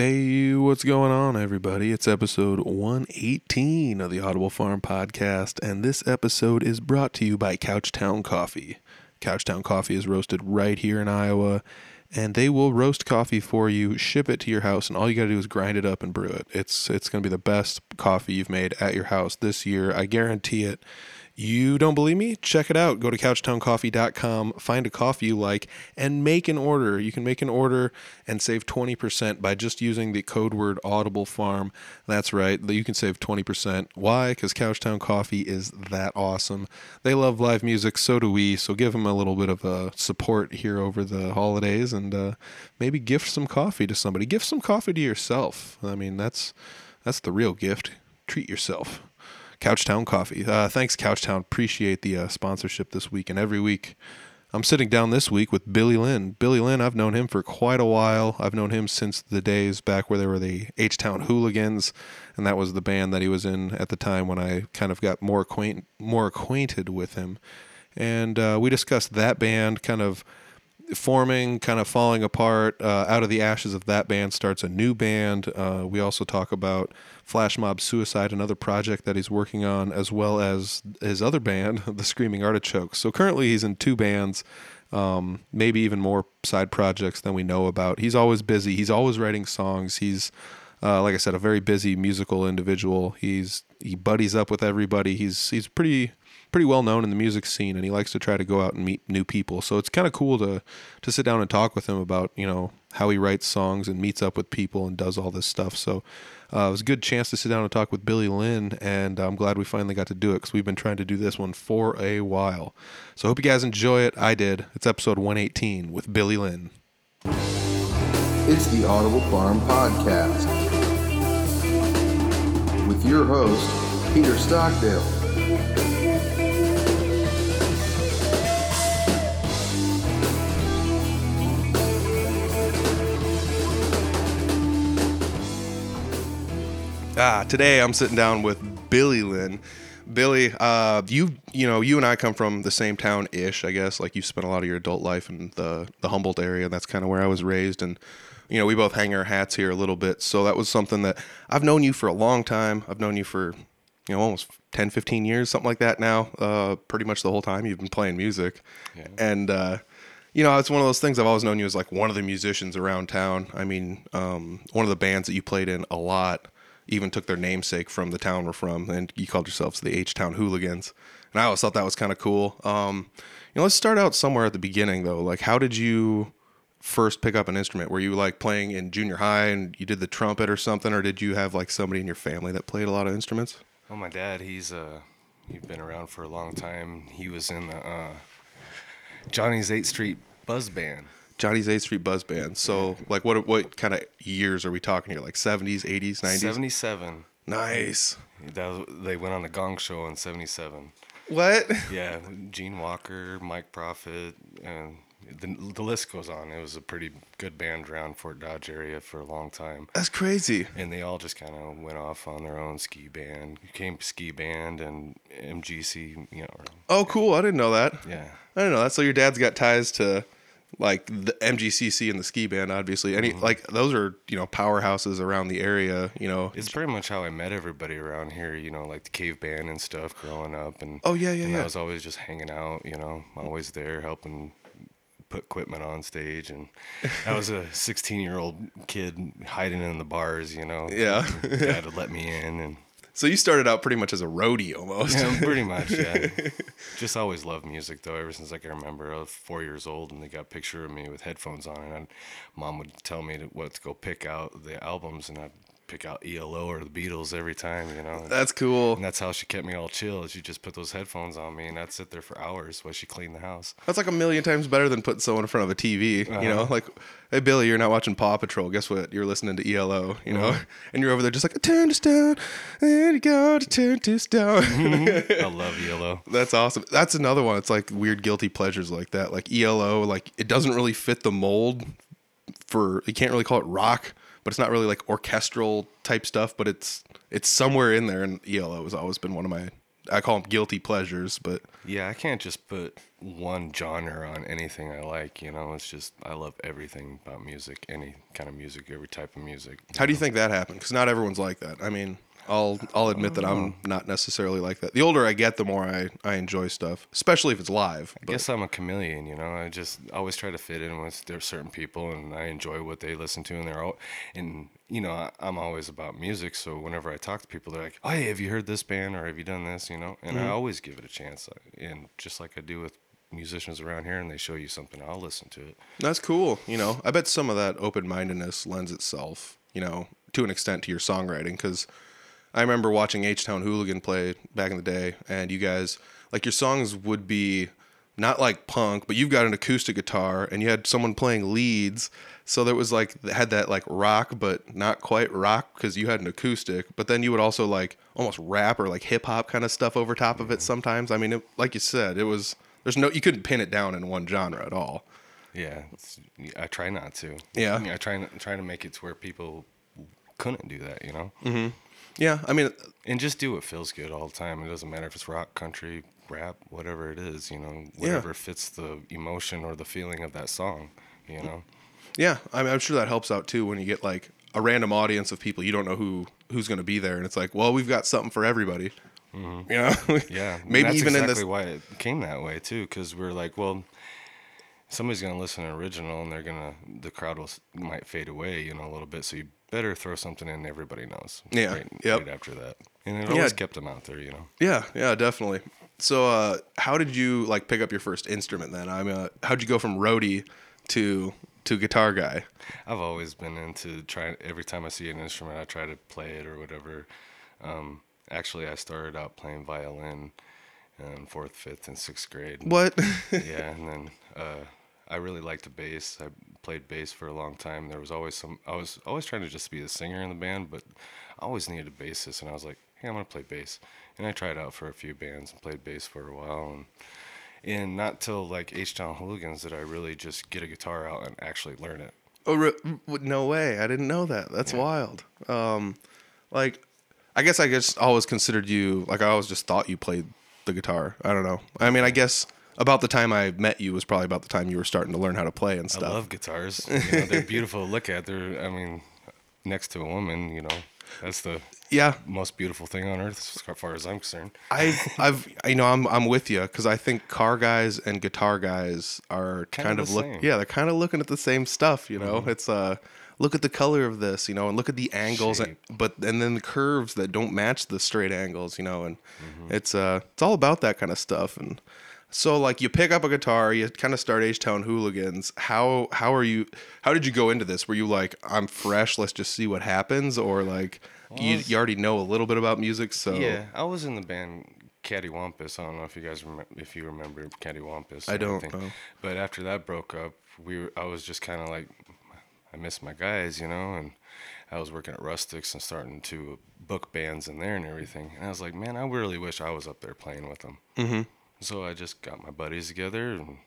Hey, what's going on, everybody? It's episode 118 of the Audible Farm podcast, and this episode is brought to you by Couchtown Coffee. Couchtown Coffee is roasted right here in Iowa, and they will roast coffee for you, ship it to your house, and all you got to do is grind it up and brew it. It's it's going to be the best coffee you've made at your house this year. I guarantee it. You don't believe me? Check it out. Go to couchtowncoffee.com, find a coffee you like, and make an order. You can make an order and save 20% by just using the code word Audible Farm. That's right. You can save 20%. Why? Because Couchtown Coffee is that awesome. They love live music, so do we. So give them a little bit of a support here over the holidays and uh, maybe gift some coffee to somebody. Gift some coffee to yourself. I mean, that's that's the real gift. Treat yourself. Couchtown Coffee. Uh, thanks, Couchtown. Appreciate the uh, sponsorship this week and every week. I'm sitting down this week with Billy Lynn. Billy Lynn, I've known him for quite a while. I've known him since the days back where they were the H Town Hooligans, and that was the band that he was in at the time when I kind of got more acquaint more acquainted with him. And uh, we discussed that band, kind of forming, kind of falling apart. Uh, out of the ashes of that band starts a new band. Uh, we also talk about Flash Mob Suicide, another project that he's working on, as well as his other band, the Screaming Artichokes. So currently he's in two bands, um, maybe even more side projects than we know about. He's always busy. He's always writing songs. He's uh, like I said, a very busy musical individual. He's he buddies up with everybody. He's he's pretty pretty well known in the music scene, and he likes to try to go out and meet new people. So it's kind of cool to to sit down and talk with him about you know how he writes songs and meets up with people and does all this stuff. So uh, it was a good chance to sit down and talk with Billy Lynn, and I'm glad we finally got to do it because we've been trying to do this one for a while. So I hope you guys enjoy it. I did. It's episode 118 with Billy Lynn. It's the Audible Farm Podcast with your host, Peter Stockdale. Ah, today I'm sitting down with Billy Lynn. Billy, uh, you you know you and I come from the same town ish, I guess. Like you spent a lot of your adult life in the the Humboldt area. That's kind of where I was raised, and you know we both hang our hats here a little bit. So that was something that I've known you for a long time. I've known you for you know almost 10, 15 years, something like that. Now, uh, pretty much the whole time you've been playing music, and uh, you know it's one of those things. I've always known you as like one of the musicians around town. I mean, um, one of the bands that you played in a lot even took their namesake from the town we're from, and you called yourselves the H Town Hooligans. And I always thought that was kind of cool. Um, you know, let's start out somewhere at the beginning though. Like, how did you first pick up an instrument? Were you like playing in junior high and you did the trumpet or something, or did you have like somebody in your family that played a lot of instruments? Oh, my dad, he's uh, he'd been around for a long time. He was in the uh, Johnny's Eighth Street Buzz Band. Johnny's A Street Buzz Band. So, like, what what kind of years are we talking here? Like seventies, eighties, nineties? Seventy-seven. Nice. That was, they went on the Gong Show in '77. What? Yeah, Gene Walker, Mike Prophet, and the, the list goes on. It was a pretty good band around Fort Dodge area for a long time. That's crazy. And they all just kind of went off on their own ski band. came ski band and MGC. You know. Oh, cool. I didn't know that. Yeah. I didn't know that. So your dad's got ties to like the MGCC and the ski band, obviously. Any mm-hmm. like those are you know powerhouses around the area. You know. It's pretty much how I met everybody around here, you know, like the cave band and stuff growing up. And Oh, yeah, yeah, and yeah. I was always just hanging out, you know, always there helping put equipment on stage. And I was a 16 year old kid hiding in the bars, you know. Yeah. Dad would let me in. And So you started out pretty much as a roadie almost. yeah, pretty much, yeah. Just always loved music though. Ever since I can remember, I was four years old, and they got a picture of me with headphones on, and I'd, mom would tell me to, what to go pick out the albums, and I'd pick out ELO or the Beatles every time, you know. That's cool. And that's how she kept me all chill. She just put those headphones on me, and I'd sit there for hours while she cleaned the house. That's like a million times better than putting someone in front of a TV. You uh-huh. know, like, hey Billy, you're not watching Paw Patrol. Guess what? You're listening to ELO. You mm-hmm. know, and you're over there just like turn to stone, there you go, to turn to mm-hmm. stone. I love ELO. That's awesome. That's another one. It's like weird guilty pleasures like that. Like ELO, like it doesn't really fit the mold for you can't really call it rock, but it's not really like orchestral type stuff, but it's it's somewhere in there and ELO has always been one of my I call them guilty pleasures, but Yeah, I can't just put one genre on anything I like. You know, it's just I love everything about music, any kind of music, every type of music. how do you think that happened? Because not everyone's like that. I mean, I'll I'll admit that I'm not necessarily like that. The older I get, the more I, I enjoy stuff, especially if it's live. I guess I'm a chameleon, you know. I just always try to fit in with there certain people, and I enjoy what they listen to, and they're all, and you know, I, I'm always about music. So whenever I talk to people, they're like, "Oh, hey, have you heard this band or have you done this?" You know, and I mm-hmm. always give it a chance, and just like I do with musicians around here, and they show you something, I'll listen to it. That's cool. You know, I bet some of that open mindedness lends itself, you know, to an extent to your songwriting. Because I remember watching H Town Hooligan play back in the day, and you guys, like, your songs would be not like punk, but you've got an acoustic guitar, and you had someone playing leads. So there was like, had that like rock, but not quite rock because you had an acoustic. But then you would also like almost rap or like hip hop kind of stuff over top of it mm-hmm. sometimes. I mean, it, like you said, it was, there's no, you couldn't pin it down in one genre at all. Yeah, I try not to. Yeah. I, mean, I try try to make it to where people couldn't do that, you know. Mm-hmm. Yeah, I mean, and just do what feels good all the time. It doesn't matter if it's rock, country, rap, whatever it is, you know, whatever fits the emotion or the feeling of that song, you know. yeah, I mean, I'm sure that helps out too when you get like a random audience of people you don't know who who's going to be there, and it's like, well, we've got something for everybody. You know, Mm-hmm. Yeah, maybe even exactly in this. why it came that way too, because we're like, well, somebody's gonna listen to original, and they're gonna the crowd will might fade away, you know, a little bit. So you better throw something in everybody knows. Yeah, right, yep. right after that, and it Yeah. always kept them out there, you know. Yeah, yeah, definitely. So, uh, how did you like pick up your first instrument then? I mean, uh, how'd you go from roadie to to guitar guy? I've always been into trying. Every time I see an instrument, I try to play it or whatever. Um, actually, I started out playing violin in fourth, fifth, and sixth grade. What? yeah, and then uh, I really liked the bass. I played bass for a long time. There was always some. I was always trying to just be the singer in the band, but I always needed a bassist, and I was like, "Hey, I'm gonna play bass." And I tried out for a few bands and played bass for a while, and and not till like H Town Hooligans did I really just get a guitar out and actually learn it. oh, re- no way! I didn't know that. That's wild. Um, like, I guess I just always considered you like I always just thought you played the guitar. I don't know. I mean, I guess about the time I met you was probably about the time you were starting to learn how to play and stuff. I love guitars. You know, they're beautiful to look at. They're, I mean, next to a woman, you know, that's the yeah, most beautiful thing on earth as far as I'm concerned. I've, I've, you know, I'm, I'm with you because I think car guys and guitar guys are Kinda kind of the look, same. yeah, they're kind of looking at the same stuff. You know, it's uh, look at the color of this, you know, and look at the angles, and, but and then the curves that don't match the straight angles, you know, and it's uh, it's all about that kind of stuff. And so, like, you pick up a guitar, you kind of start H Town Hooligans. How how are you? How did you go into this? Were you like, I'm fresh, let's just see what happens, or like? You, you already know a little bit about music, so Yeah, I was in the band Cattywampus. I don't know if you guys remember, if you remember Cattywampus. I don't anything. know. But after that broke up, we were, I was just kind of like, I miss my guys, you know, and I was working at Rustics and starting to book bands in there and everything. And I was like, man, I really wish I was up there playing with them. Mm-hmm. So I just got my buddies together and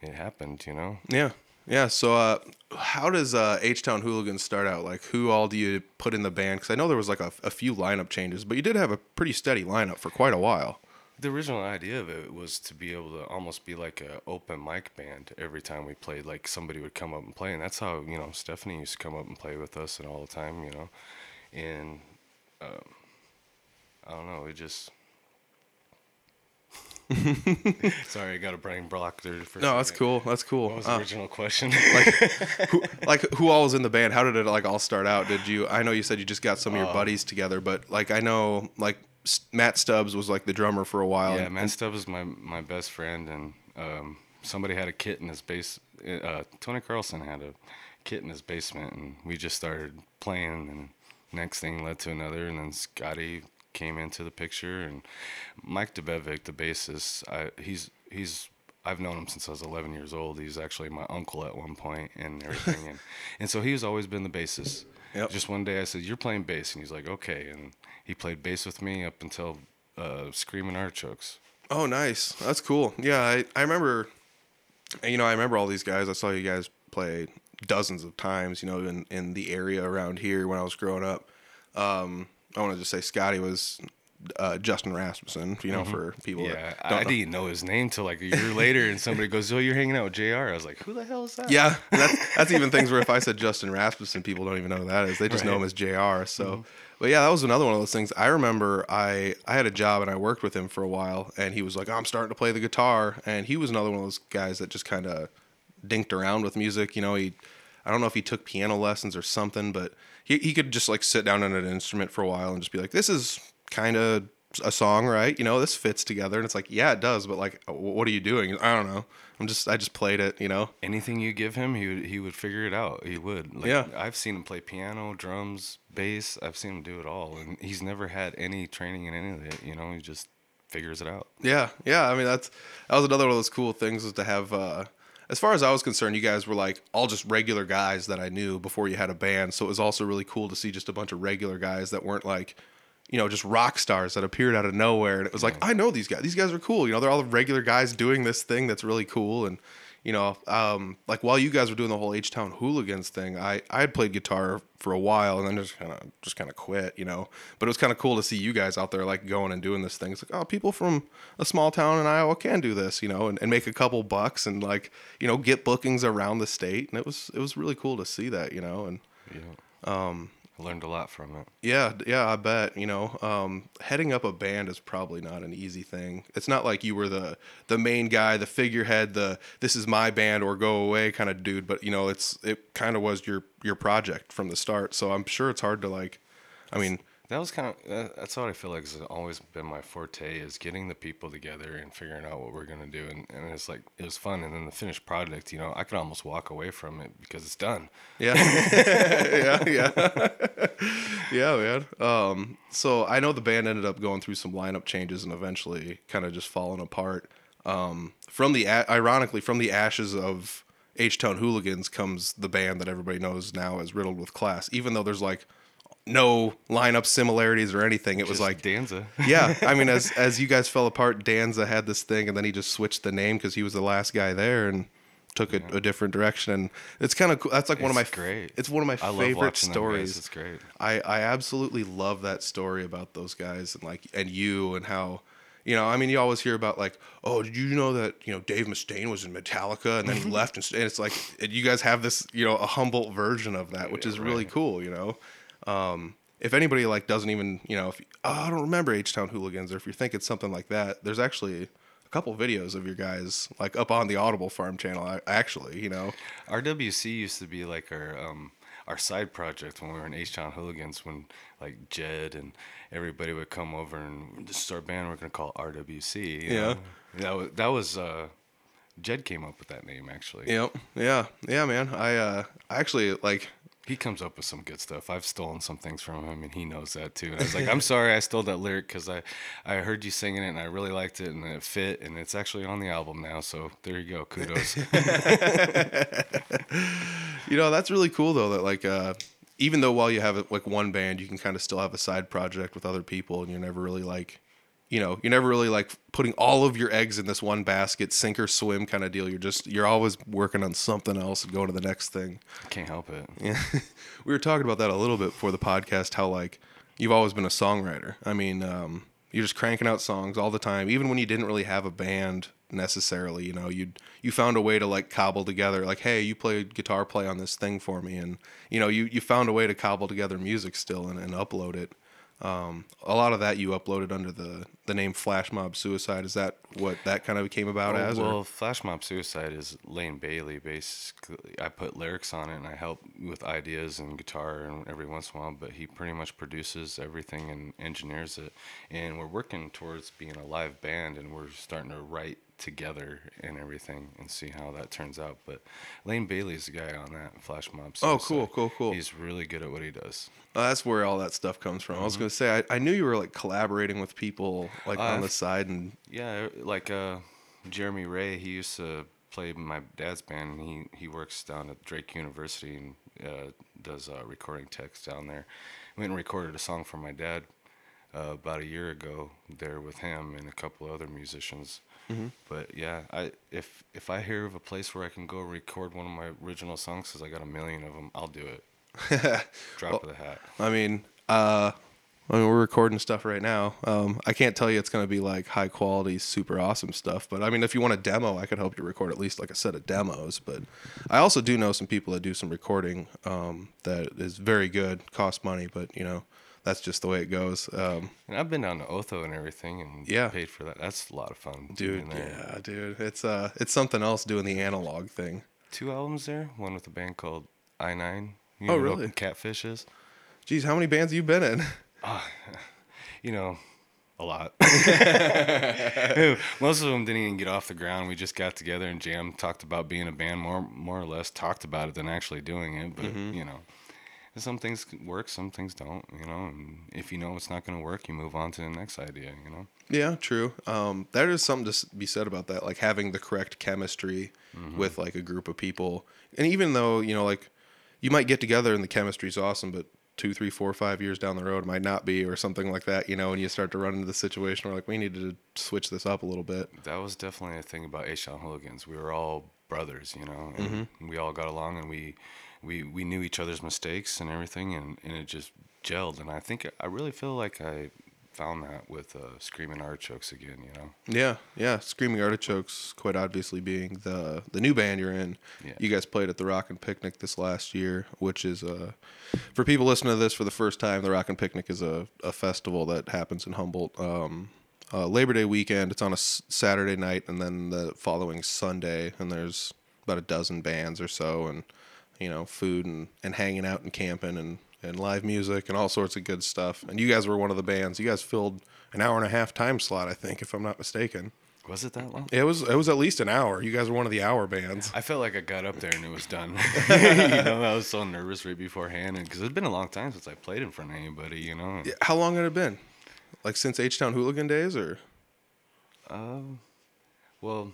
it happened, you know. Yeah. Yeah. So, uh, how does uh, H Town Hooligans start out? Like, who all do you put in the band? Because I know there was like a, a few lineup changes, but you did have a pretty steady lineup for quite a while. The original idea of it was to be able to almost be like a open mic band every time we played. Like somebody would come up and play, and that's how you know Stephanie used to come up and play with us and all the time, you know. And um, I don't know, it just. Sorry, I got a brain block there. For a No, that's cool. That's cool. What was the Uh, original question? who, like, who all was in the band? How did it like all start out? Did you? I know you said you just got some Uh, of your buddies together, but like I know like S- Matt Stubbs was like the drummer for a while. Yeah, and- Matt Stubbs is my my best friend, and um, somebody had a kit in his base. Uh, Tony Carlson had a kit in his basement, and we just started playing. And next thing led to another, and then Scotty came into the picture, and Mike DeBevic, the bassist. I, he's he's I've known him since I was 11 years old. He's actually my uncle at one point and everything, and and so he's always been the bassist. Yep. Just one day I said, "You're playing bass," and he's like, "Okay," and he played bass with me up until uh, Screaming Artichokes. Oh, nice. That's cool. Yeah, I, I remember, you know, I remember all these guys. I saw you guys play dozens of times, you know, in, in the area around here when I was growing up. Um, I want to just say Scotty was uh, Justin Rasmussen. You know, for people. Mm-hmm. Yeah, that I know. didn't know his name till like a year later, and somebody goes, "Oh, you're hanging out with Jr." I was like, "Who the hell is that?" Yeah, that's that's even things where if I said Justin Rasmussen, people don't even know who that is. They just know him as Jr. So, but yeah, that was another one of those things. I remember I I had a job and I worked with him for a while, and he was like, "I'm starting to play the guitar," and he was another one of those guys that just kind of dinked around with music. You know, he I don't know if he took piano lessons or something, but he he could just like sit down on an instrument for a while and just be like, "This is kind of." A song, right? You know, this fits together, and it's like, yeah, it does. But like, what are you doing? I don't know. I'm just, I just played it. You know, Anything you give him, he would he would figure it out. He would. Like, Yeah. I've seen him play piano, drums, bass. I've seen him do it all, and he's never had any training in any of it. You know, he just figures it out. Yeah, yeah. I mean, that's that was another one of those cool things was to have. Uh, as far as I was concerned, you guys were like all just regular guys that I knew before you had a band. So it was also really cool to see just a bunch of regular guys that weren't like, you know, just rock stars that appeared out of nowhere. And it was like, I know these guys. These guys are cool. You know, they're all regular guys doing this thing that's really cool. And you know, um, like while you guys were doing the whole H Town Hooligans thing, I I had played guitar for a while and then just kind of just kind of quit, you know. But it was kind of cool to see you guys out there like going and doing this thing. It's like, oh, people from a small town in Iowa can do this, you know, and, and make a couple bucks and like you know get bookings around the state. And it was it was really cool to see that, you know, and Yeah. Um, learned a lot from it. yeah, yeah, I bet. You know, um, heading up a band is probably not an easy thing. It's not like you were the the main guy, the figurehead, the this is my band or go away kind of dude. But you know, it's it kind of was your your project from the start. So I'm sure it's hard to like. I mean, That was kind of that, that's what I feel like has always been my forte is getting the people together and figuring out what we're gonna do, and, and it's like it was fun. And then the finished product, you know, I could almost walk away from it because it's done. yeah, yeah, yeah, yeah, man. Um, so I know the band ended up going through some lineup changes and eventually kind of just falling apart. Um, from the ironically from the ashes of H Town Hooligans comes the band that everybody knows now as Riddled with Class. Even though there's like no lineup similarities or anything, it was like Danza. yeah, I mean, as as you guys fell apart, Danza had this thing, and then he just switched the name because he was the last guy there and took a, a different direction. And it's kind of cool. That's like one of my great. It's one of my I favorite stories. It's great. I I absolutely love that story about those guys and like and you and how. You know, I mean, you always hear about like, oh, did you know that you know Dave Mustaine was in Metallica and then he left, and, st- and it's like you guys have this, you know, a humble version of that, which is really cool. You know, um, if anybody like doesn't even you know if oh, I don't remember H Town Hooligans or if you're thinking something like that, there's actually a couple videos of your guys like up on the Audible Farm channel. Actually, you know, RWC used to be like our um our side project when we were in H Town Hooligans when like Jed and everybody would come over and this is our band we're gonna call RWC. you Yeah. know? That was that was uh Jed came up with that name actually. yep, yeah, yeah, man. I uh, I actually like He comes up with some good stuff. I've stolen some things from him, and he knows that too. And I was like, "I'm sorry, I stole that lyric because I, I heard you singing it, and I really liked it, and it fit, and it's actually on the album now. So there you go, kudos." You know, that's really cool though. That like, uh, even though while you have like one band, you can kind of still have a side project with other people, and you're never really like, you know, you're never really like putting all of your eggs in this one basket, sink or swim kind of deal. You're just you're always working on something else and going to the next thing. I can't help it. Yeah, we were talking about that a little bit before the podcast. How like you've always been a songwriter. I mean, um, you're just cranking out songs all the time, even when you didn't really have a band necessarily. You know, you you found a way to like cobble together. Like, hey, you played guitar play on this thing for me, and you know, you you found a way to cobble together music still and, and upload it. Um, a lot of that you uploaded under the the name Flash Mob Suicide. Is that what that kind of came about Oh, as? or- well, Flash Mob Suicide is Lane Bailey. Basically, I put lyrics on it and I help with ideas and guitar and every once in a while. But he pretty much produces everything and engineers it. And we're working towards being a live band, and we're starting to write together and everything and see how that turns out. But Lane Bailey's the guy on that Flash Mob. Suicide. Oh, cool, cool, cool. He's really good at what he does. Uh, that's where all that stuff comes from. I Mm-hmm. was gonna say I, I knew you were like collaborating with people like on Uh, the side and Yeah, like uh, Jeremy Ray, he used to play in my dad's band. And he he works down at Drake University and uh, does uh, recording techs down there. Went and recorded a song for my dad uh, about a year ago there with him and a couple other musicians. But yeah, I if if I hear of a place where I can go record one of my original songs, cause I got a million of them, I'll do it. Drop of the hat. I mean, uh, I mean, we're recording stuff right now. Um, I can't tell you it's going to be like high quality, super awesome stuff. But I mean, if you want a demo, I could help you record at least like a set of demos. But I also do know some people that do some recording um, that is very good, cost money, but you know, that's just the way it goes. Um, And I've been down to Otho and everything, and Yeah. paid for that. That's a lot of fun, dude, doing that. yeah, dude, it's uh, it's something else doing the analog thing. Two albums there. One with a band called I Nine. You Oh, know what really? Catfishes. Geez, how many bands have you been in? You know, a lot. Most of them didn't even get off the ground. We just got together and jammed, talked about being a band more, more or less, talked about it than actually doing it. But Mm-hmm. you know, some things work, some things don't. You know, and if you know it's not going to work, you move on to the next idea. You know. Yeah, true. Um, there is something to be said about that, like having the correct chemistry with like a group of people. And even though you know, like you might get together and the chemistry's awesome, but two, three, four, five years down the road might not be, or something like that. You know, and you start to run into the situation where like we needed to switch this up a little bit. That was definitely a thing about H Town Hooligans. We were all brothers, you know, and Mm-hmm. we all got along and we, we, we knew each other's mistakes and everything, and, and it just gelled. And I think I really feel like I found that with uh, Screaming Artichokes again, you know. Yeah, yeah. Screaming Artichokes, quite obviously being the the new band you're in. Yeah. You guys played at the Rock and Picnic this last year, which is uh for people listening to this for the first time. The Rock and Picnic is a, a festival that happens in Humboldt. Um, uh, Labor Day weekend. It's on a s- Saturday night, and then the following Sunday, and there's about a dozen bands or so, and you know, food and, and hanging out and camping and, and live music and all sorts of good stuff. And you guys were one of the bands. You guys filled an hour and a half time slot, I think, if I'm not mistaken. Was it that long? It was it was at least an hour. You guys were one of the hour bands. I felt like I got up there and it was done. you know, I was so nervous right beforehand, and because it's been a long time since I played in front of anybody, you know. and- How long had it been? Like since H Town Hooligan days, or Oh, Well,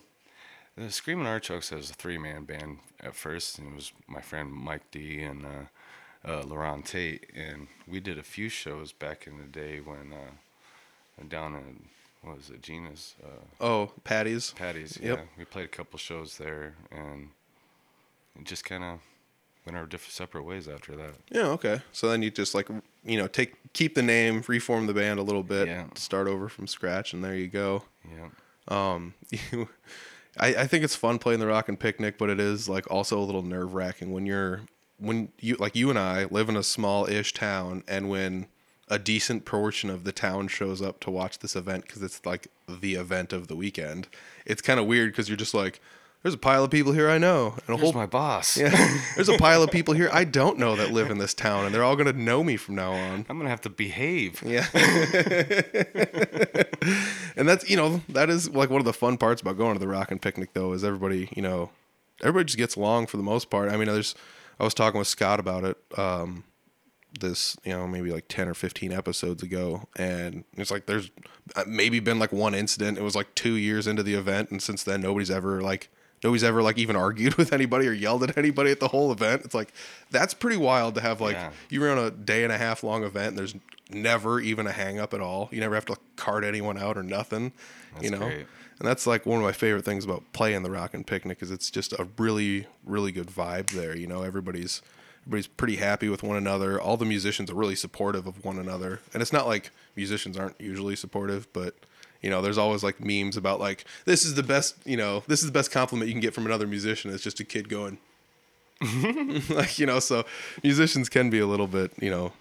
the Screaming Artichokes was a three man band at first, and it was my friend Mike D and uh, uh, Laurent Tate, and we did a few shows back in the day when uh, down in what was it, Gina's uh, oh, Patty's. Patty's. Yep. Yeah, we played a couple shows there, and it just kind of went our different separate ways after that. Yeah, okay. So then you just like you know take keep the name, reform the band a little bit, Yeah. start over from scratch, and there you go. Yeah. Um, you, I, I think it's fun playing the Rock and Picnic, but it is like also a little nerve wracking when you're when you like you and I live in a small ish town, and when a decent portion of the town shows up to watch this event because it's like the event of the weekend. It's kind of weird because you're just like, there's a pile of people here I know, and a whole my boss. yeah, there's a pile of people here I don't know that live in this town, and they're all gonna know me from now on. I'm gonna have to behave. Yeah. and that's, you know, that is like one of the fun parts about going to the rock and picnic though, is everybody, you know, everybody just gets along for the most part. I mean, there's, I was talking with Scott about it, um, this, you know, maybe like 10 or 15 episodes ago. And it's like, there's uh, maybe been like one incident. It was like two years into the event. And since then, nobody's ever like, nobody's ever like even argued with anybody or yelled at anybody at the whole event. It's like, that's pretty wild to have like, Yeah. you run a day and a half long event and there's never even a hang up at all. You never have to cart anyone out or nothing. you know? great. And that's like one of my favorite things about playing the Rock and Picnic is it's just a really, really good vibe there. You know, everybody's everybody's pretty happy with one another. All the musicians are really supportive of one another. And it's not like musicians aren't usually supportive, but you know, there's always like memes about like this is the best, you know, this is the best compliment you can get from another musician. It's just a kid going like, you know, so musicians can be a little bit, you know,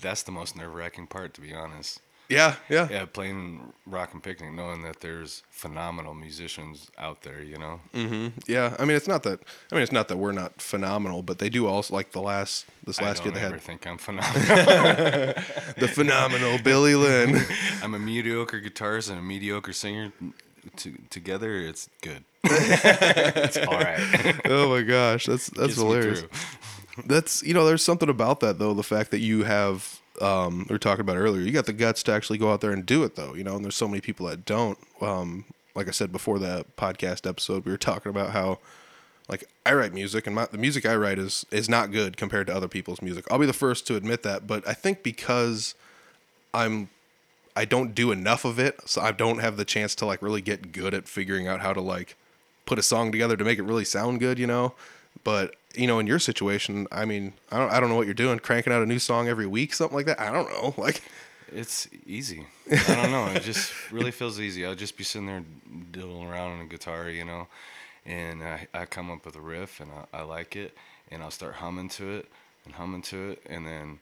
That's the most nerve wracking part, to be honest. Yeah, yeah. Yeah, playing rock and picnic, knowing that there's phenomenal musicians out there, you know. Mm-hmm. Yeah, I mean it's not that. I mean it's not that we're not phenomenal, but they do also like the last this last I year they had think I'm phenomenal. the phenomenal Billy Lynn. I'm a mediocre guitarist and a mediocre singer. To, together, it's good. it's all right. oh my gosh, that's that's Gets hilarious. That's you know there's something about that though. The fact that you have um, we were talking about earlier, you got the guts to actually go out there and do it though. You know, and there's so many people that don't. Um, like I said before the podcast episode, we were talking about how like I write music and my, the music I write is is not good compared to other people's music. I'll be the first to admit that, but I think because I'm I don't do enough of it, so I don't have the chance to like really get good at figuring out how to like put a song together to make it really sound good, you know. But you know, in your situation, I mean, I don't I don't know what you're doing, cranking out a new song every week, something like that. I don't know, like It's easy. I don't know. It just really feels easy. I'll just be sitting there diddling around on a guitar, you know, and I, I come up with a riff and I, I like it, and I'll start humming to it and humming to it, and then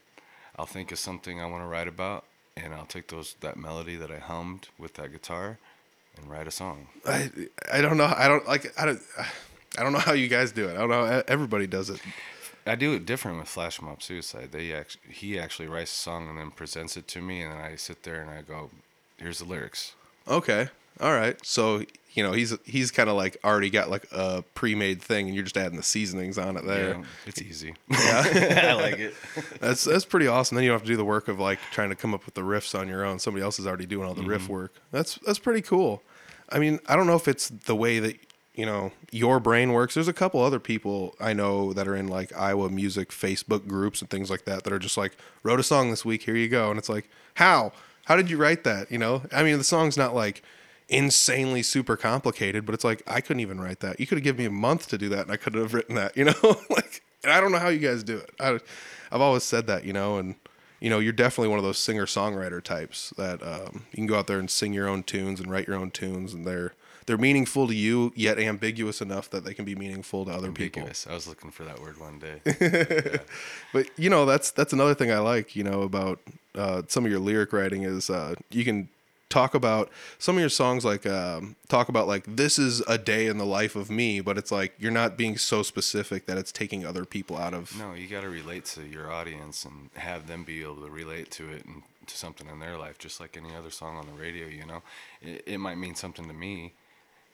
I'll think of something I want to write about, and I'll take those that melody that I hummed with that guitar, and write a song. I I don't know. I don't like. I don't. I don't know how you guys do it. I don't know. E, Everybody does it. I do it different with Flash Mob Suicide. They actually, he actually writes a song and then presents it to me, and then I sit there and I go, "Here's the lyrics." Okay. All right. So you know he's he's kind of like already got like a pre-made thing, and you're just adding the seasonings on it there. Yeah, it's easy. Yeah, I like it. That's that's pretty awesome. Then you don't have to do the work of like trying to come up with the riffs on your own. Somebody else is already doing all the riff Mm-hmm. work. That's that's pretty cool. I mean, I don't know if it's the way that you know your brain works. There's a couple other people I know that are in like Iowa music Facebook groups and things like that that are just like wrote a song this week. Here you go, and it's like how how did you write that? You know, I mean, the song's not like insanely super complicated, but it's like I couldn't even write that. You could have given me a month to do that, and I could have written that. You know, like and I don't know how you guys do it. I, I've always said that, you know, and you know, you're definitely one of those singer songwriter types that um, you can go out there and sing your own tunes and write your own tunes, and they're they're meaningful to you, yet ambiguous enough that they can be meaningful to other people. Ambiguous. I was looking for that word one day. But you know, that's that's another thing I like, you know, about uh, some of your lyric writing is uh, you can talk about some of your songs like um, talk about like this is a day in the life of me, but it's like you're not being so specific that it's taking other people out of. No, you got to relate to your audience and have them be able to relate to it and to something in their life, just like any other song on the radio. You know, it, it might mean something to me,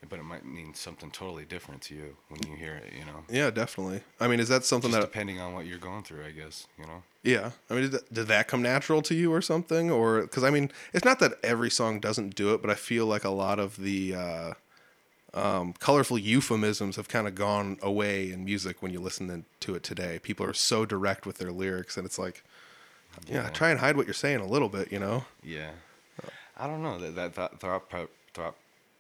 but it might mean something totally different to you when you hear it. You know, Yeah, definitely. I mean, is that something just that? depending on what you're going through, I guess. You know. Yeah, I mean, did that, did that come natural to you or something, or because I mean, it's not that every song doesn't do it, but I feel like a lot of the uh, um, colorful euphemisms have kind of gone away in music when you listen to it today. People are so direct with their lyrics, and it's like, yeah, Yeah. try and hide what you're saying a little bit, you know? Yeah. I don't know that that, that thought thought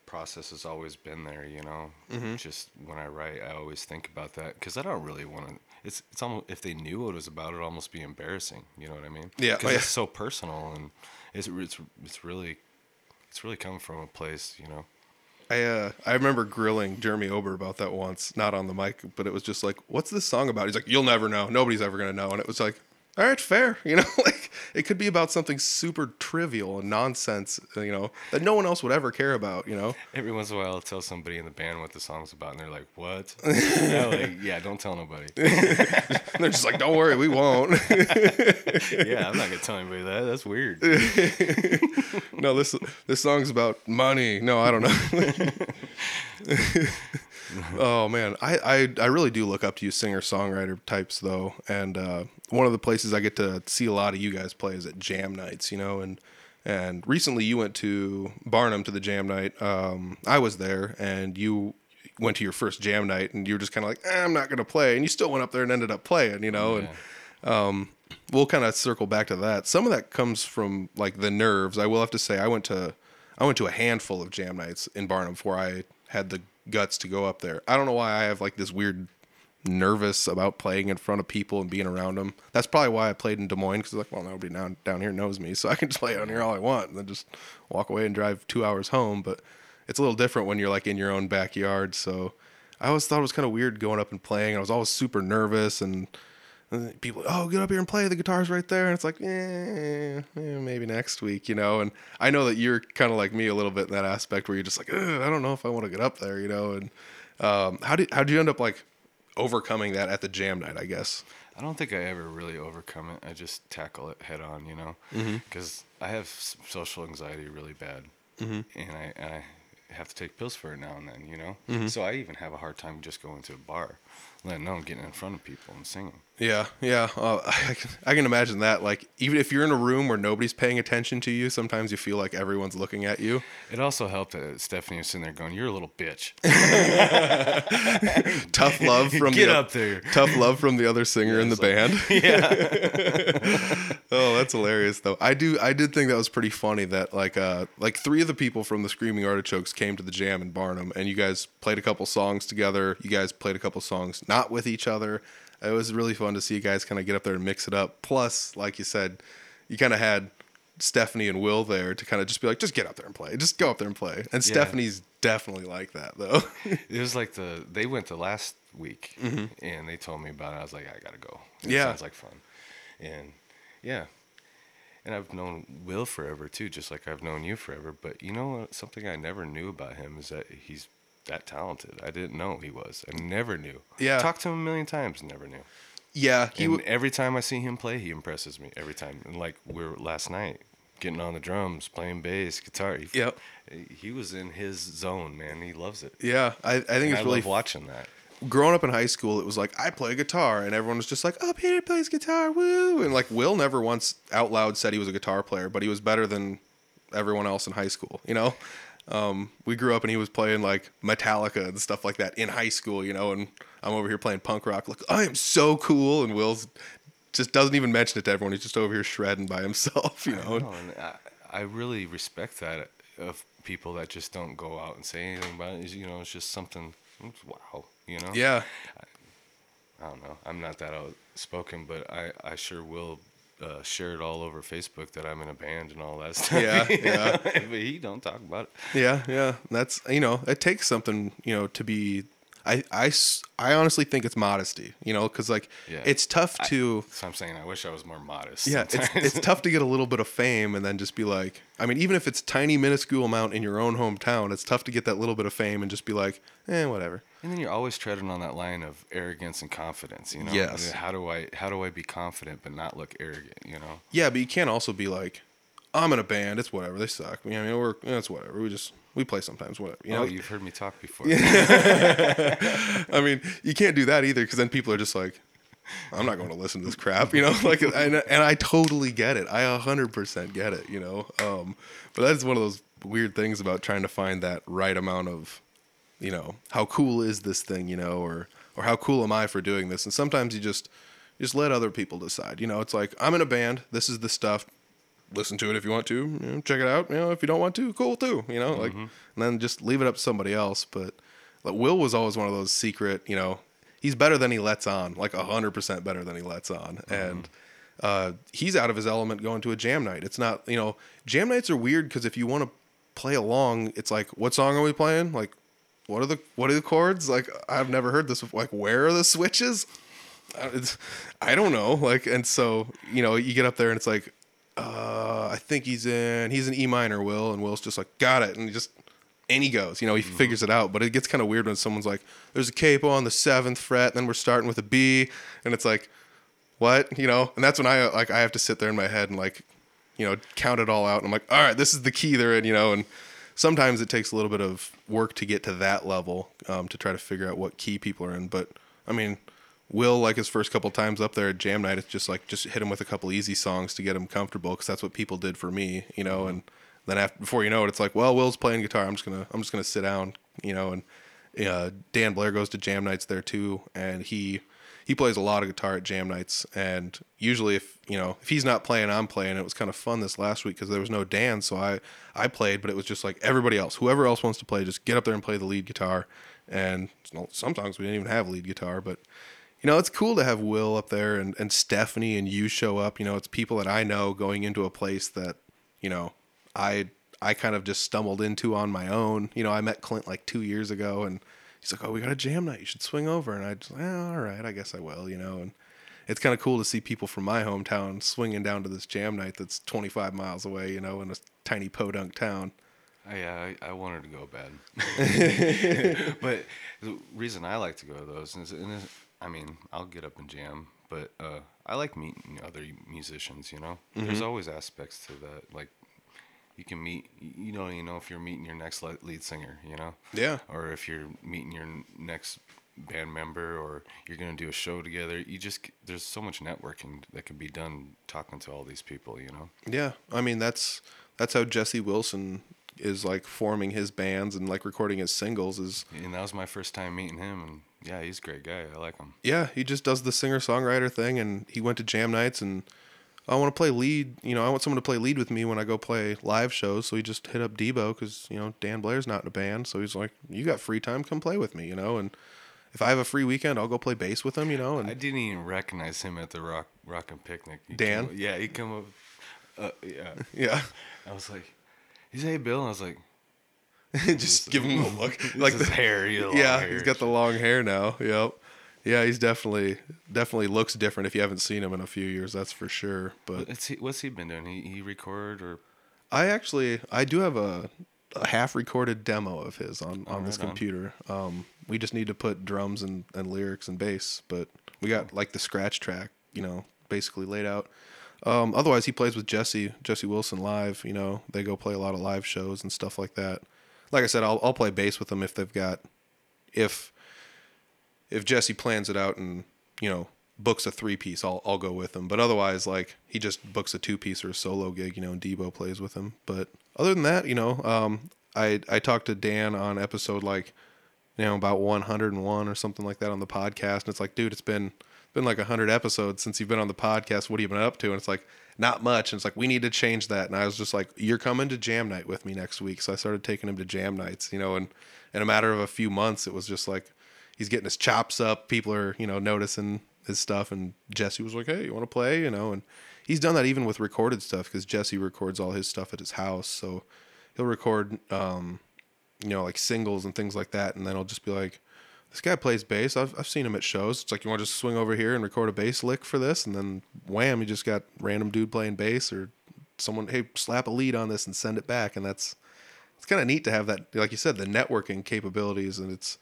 process has always been there. You know, Mm-hmm. just when I write, I always think about that because I don't really want to. It's it's almost if they knew what it was about, it'd almost be embarrassing. You know what I mean? Yeah, Because oh, yeah. it's so personal and it's it's it's really it's really coming from a place. You know. I uh, I remember grilling Jeremy Ober about that once, not on the mic, but it was just like, "What's this song about?" He's like, "You'll never know. Nobody's ever gonna know." And it was like, "All right, fair." You know, like it could be about something super trivial and nonsense, you know, that no one else would ever care about. You know, Every once in a while, I'll tell somebody in the band what the song's about, and they're like, "What?" I'm like, yeah, don't tell nobody. they're just like, "Don't worry, we won't." yeah, I'm not gonna tell anybody that. That's weird. no, this this song's about money. No, I don't know. oh man, I, I I really do look up to you singer songwriter types though, and uh, one of the places I get to see a lot of you guys play is at jam nights, you know, and and recently you went to Barnum to the jam night. Um, I was there, and you went to your first jam night, and you were just kind of like, eh, I'm not gonna play, and you still went up there and ended up playing, you know, and um, we'll kind of circle back to that. Some of that comes from like the nerves. I will have to say, I went to I went to a handful of jam nights in Barnum before I had the guts to go up there. I don't know why I have like this weird nervous about playing in front of people and being around them. That's probably why I played in Des Moines because like, well, nobody down down here knows me, so I can just play down here all I want and then just walk away and drive two hours home. But it's a little different when you're like in your own backyard. So I always thought it was kind of weird going up and playing. I was always super nervous and. and people, oh, get up here and play. The guitar's right there, and it's like, eh, eh, maybe next week, you know. And I know that you're kind of like me a little bit in that aspect, where you're just like, I don't know if I want to get up there, you know. And um, how did how did you end up like overcoming that at the jam night? I guess. I don't think I ever really overcome it. I just tackle it head on, you know, mm-hmm. because I have social anxiety really bad, mm-hmm. and I and I have to take pills for it now and then, you know. Mm-hmm. So I even have a hard time just going to a bar, letting alone getting in front of people and singing. Yeah, yeah. Uh, I, can, I can imagine that. Like, even if you're in a room where nobody's paying attention to you, sometimes you feel like everyone's looking at you. It also helped that Stephanie was sitting there going, "You're a little bitch. Tough love from Get the up there." tough love from the other singer in the like- band. Yeah, Oh, that's hilarious though. I do I did think that was pretty funny that like uh like three of the people from the Screaming Artichokes came to the jam in Barnum and you guys played a couple songs together. You guys played a couple songs not with each other. It was really fun to see you guys kind of get up there and mix it up. Plus, like you said, you kind of had Stephanie and Will there to kind of just be like, just get up there and play, just go up there and play. And Yeah. Stephanie's definitely like that though. It was like the they went to last week and they told me about it. I was like, I gotta go. It Mm-hmm. Yeah. sounds like fun, and yeah, and I've known Will forever too, just like I've known you forever. But you know? Something I never knew about him is that he's that talented. I didn't know he was. I never knew. Yeah. talked to him a million times, never knew. yeah, he w- every time I see him play, he impresses me every time. And like we are last night, getting on the drums, playing bass, guitar. He, Yep. He was in his zone, man. He loves it. yeah, I, I think And it's I really love watching that. growing up in high school, it was like I play guitar, and everyone was just like, "Oh, Peter plays guitar, woo!" And like Will never once out loud said he was a guitar player, but he was better than everyone else in high school. You know, um, we grew up and he was playing like Metallica and stuff like that in high school. You know, and I'm over here playing punk rock. Like I am so cool, and Will's just doesn't even mention it to everyone. He's just over here shredding by himself. You know, No, and I, I really respect that of people that just don't go out and say anything about it. You know, it's just something. it's Wow, you know. yeah, I don't know. I'm not that outspoken, but I I sure will. Uh, share it all over Facebook that I'm in a band and all that stuff. Yeah, yeah. but he don't talk about it. Yeah, yeah. That's you know, it takes something you know to be. I I, I honestly think it's modesty, you know, because like Yeah. it's tough to. So I'm saying I wish I was more modest. yeah, it's it's tough to get a little bit of fame and then just be like, I mean, even if it's tiny minuscule amount in your own hometown, it's tough to get that little bit of fame and just be like, eh, whatever. And then you're always treading on that line of arrogance and confidence. You know. Yes. How do I how do I be confident but not look arrogant? You know. Yeah, but you can't also be like, I'm in a band. It's whatever. They suck. I mean, we're it's whatever. We just we play sometimes. Whatever. You know. oh, you've heard me talk before. I mean, you can't do that either because then people are just like, I'm not going to listen to this crap, you know. Like, and, and I totally get it. I 100% get it, you know. Um, but that's one of those weird things about trying to find that right amount of, you know, how cool is this thing, you know, or or how cool am I for doing this? And sometimes you just just let other people decide. You know, it's like I'm in a band. This is the stuff. Listen to it if you want to. You know, check it out. You know, if you don't want to, cool too. You know, like, and then just leave it up to somebody else. But like Will was always one of those secret. You know, he's better than he lets on. Like hundred percent better than he lets on. And uh, he's out of his element going to a jam night. It's not. You know, jam nights are weird because if you want to play along, it's like, what song are we playing? Like, what are the what are the chords? Like, I've never heard this. before. Like, where are the switches? Uh, I don't know. Like, and so you know, you get up there and it's like, uh, I think he's in he's in E minor, Will, and Will's just like, got it, and he just and he goes. You know, he figures it out. But it gets kind of weird when someone's like, there's a capo on the seventh fret, and then we're starting with a B, and it's like, what? You know, and that's when I like I have to sit there in my head and like, you know, count it all out, and I'm like, all right, this is the key they're in. You know, and sometimes it takes a little bit of work to get to that level um, to try to figure out what key people are in. But I mean, Will like his first couple times up there at jam night, it's just like just hit him with a couple easy songs to get him comfortable because that's what people did for me, you know. And then after before you know it, it's like, well, Will's playing guitar. I'm just gonna I'm just gonna sit down, you know. And uh, Dan Blair goes to jam nights there too, and he he plays a lot of guitar at jam nights. And usually, if you know if he's not playing, I'm playing. It was kind of fun this last week because there was no Dan, so I I played, but it was just like everybody else, whoever else wants to play, just get up there and play the lead guitar. And sometimes we didn't even have lead guitar, but you know, it's cool to have Will up there and, and Stephanie and you show up. You know, it's people that I know going into a place that, you know, I I kind of just stumbled into on my own. You know, I met Clint like two years ago and he's like, Oh, we got a jam night, you should swing over and I just eh, all right, I guess I will, you know, and it's kind of cool to see people from my hometown swinging down to this jam night that's 25 miles away, you know, in a tiny podunk town. I, uh, I I wanted to go bad, but the reason I like to go to those is, and I mean, I'll get up and jam, but uh, I like meeting other musicians. You know, there's always aspects to that. Like, you can meet, you know, you know, if you're meeting your next lead singer, you know, Yeah. or if you're meeting your next band member, or you're gonna do a show together. You just there's so much networking that can be done talking to all these people. You know. Yeah, I mean that's that's how Jesse Wilson is like forming his bands and like recording his singles is And that was my first time meeting him, and yeah, he's a great guy. I like him. yeah, he just does the singer songwriter thing and he went to jam nights and I want to play lead, you know, I want someone to play lead with me when I go play live shows. So he just hit up Debo cuz you know, Dan Blair's not in a band, so he's like, "You got free time, come play with me," you know, and if I have a free weekend, I'll go play bass with him, you know, and I didn't even recognize him at the rock rock and picnic. He Dan? come- yeah, he come up. Uh, yeah. Yeah. I was like, he's hey Bill. And I was like, Just give him a look. like the hair. He Yeah, hair. he's got the long hair now. Yep. Yeah, he's definitely definitely looks different if you haven't seen him in a few years, that's for sure. But What's he, what's he been doing? He he record or I actually I do have a, a half recorded demo of his on, on this right on. computer. Um, we just need to put drums and, and lyrics and bass, but we got like the scratch track, you know, basically laid out. Um, otherwise, he plays with Jesse Jesse Wilson live. You know, they go play a lot of live shows and stuff like that. Like I said, I'll I'll play bass with them if they've got if if Jesse plans it out and you know books a three piece, I'll I'll go with him. But otherwise, like he just books a two piece or a solo gig, you know, and Debo plays with him. But other than that, you know, um, I I talked to Dan on episode like you know about 101 or something like that on the podcast, and it's like, dude, it's been been like 100 episodes since you've been on the podcast. What have you been up to? And it's like not much. And it's like we need to change that. And I was just like, you're coming to jam night with me next week. So I started taking him to jam nights, you know, and in a matter of a few months, it was just like he's getting his chops up. People are, you know, noticing his stuff. And Jesse was like, hey, you want to play? You know, and he's done that even with recorded stuff because Jesse records all his stuff at his house. So he'll record, um, you know, like singles and things like that. And then I'll just be like, this guy plays bass. I've, I've seen him at shows. It's like, you want to just swing over here and record a bass lick for this? And then wham, you just got random dude playing bass or someone, hey, slap a lead on this and send it back. And that's, it's kind of neat to have that, like you said, the networking capabilities. And it's,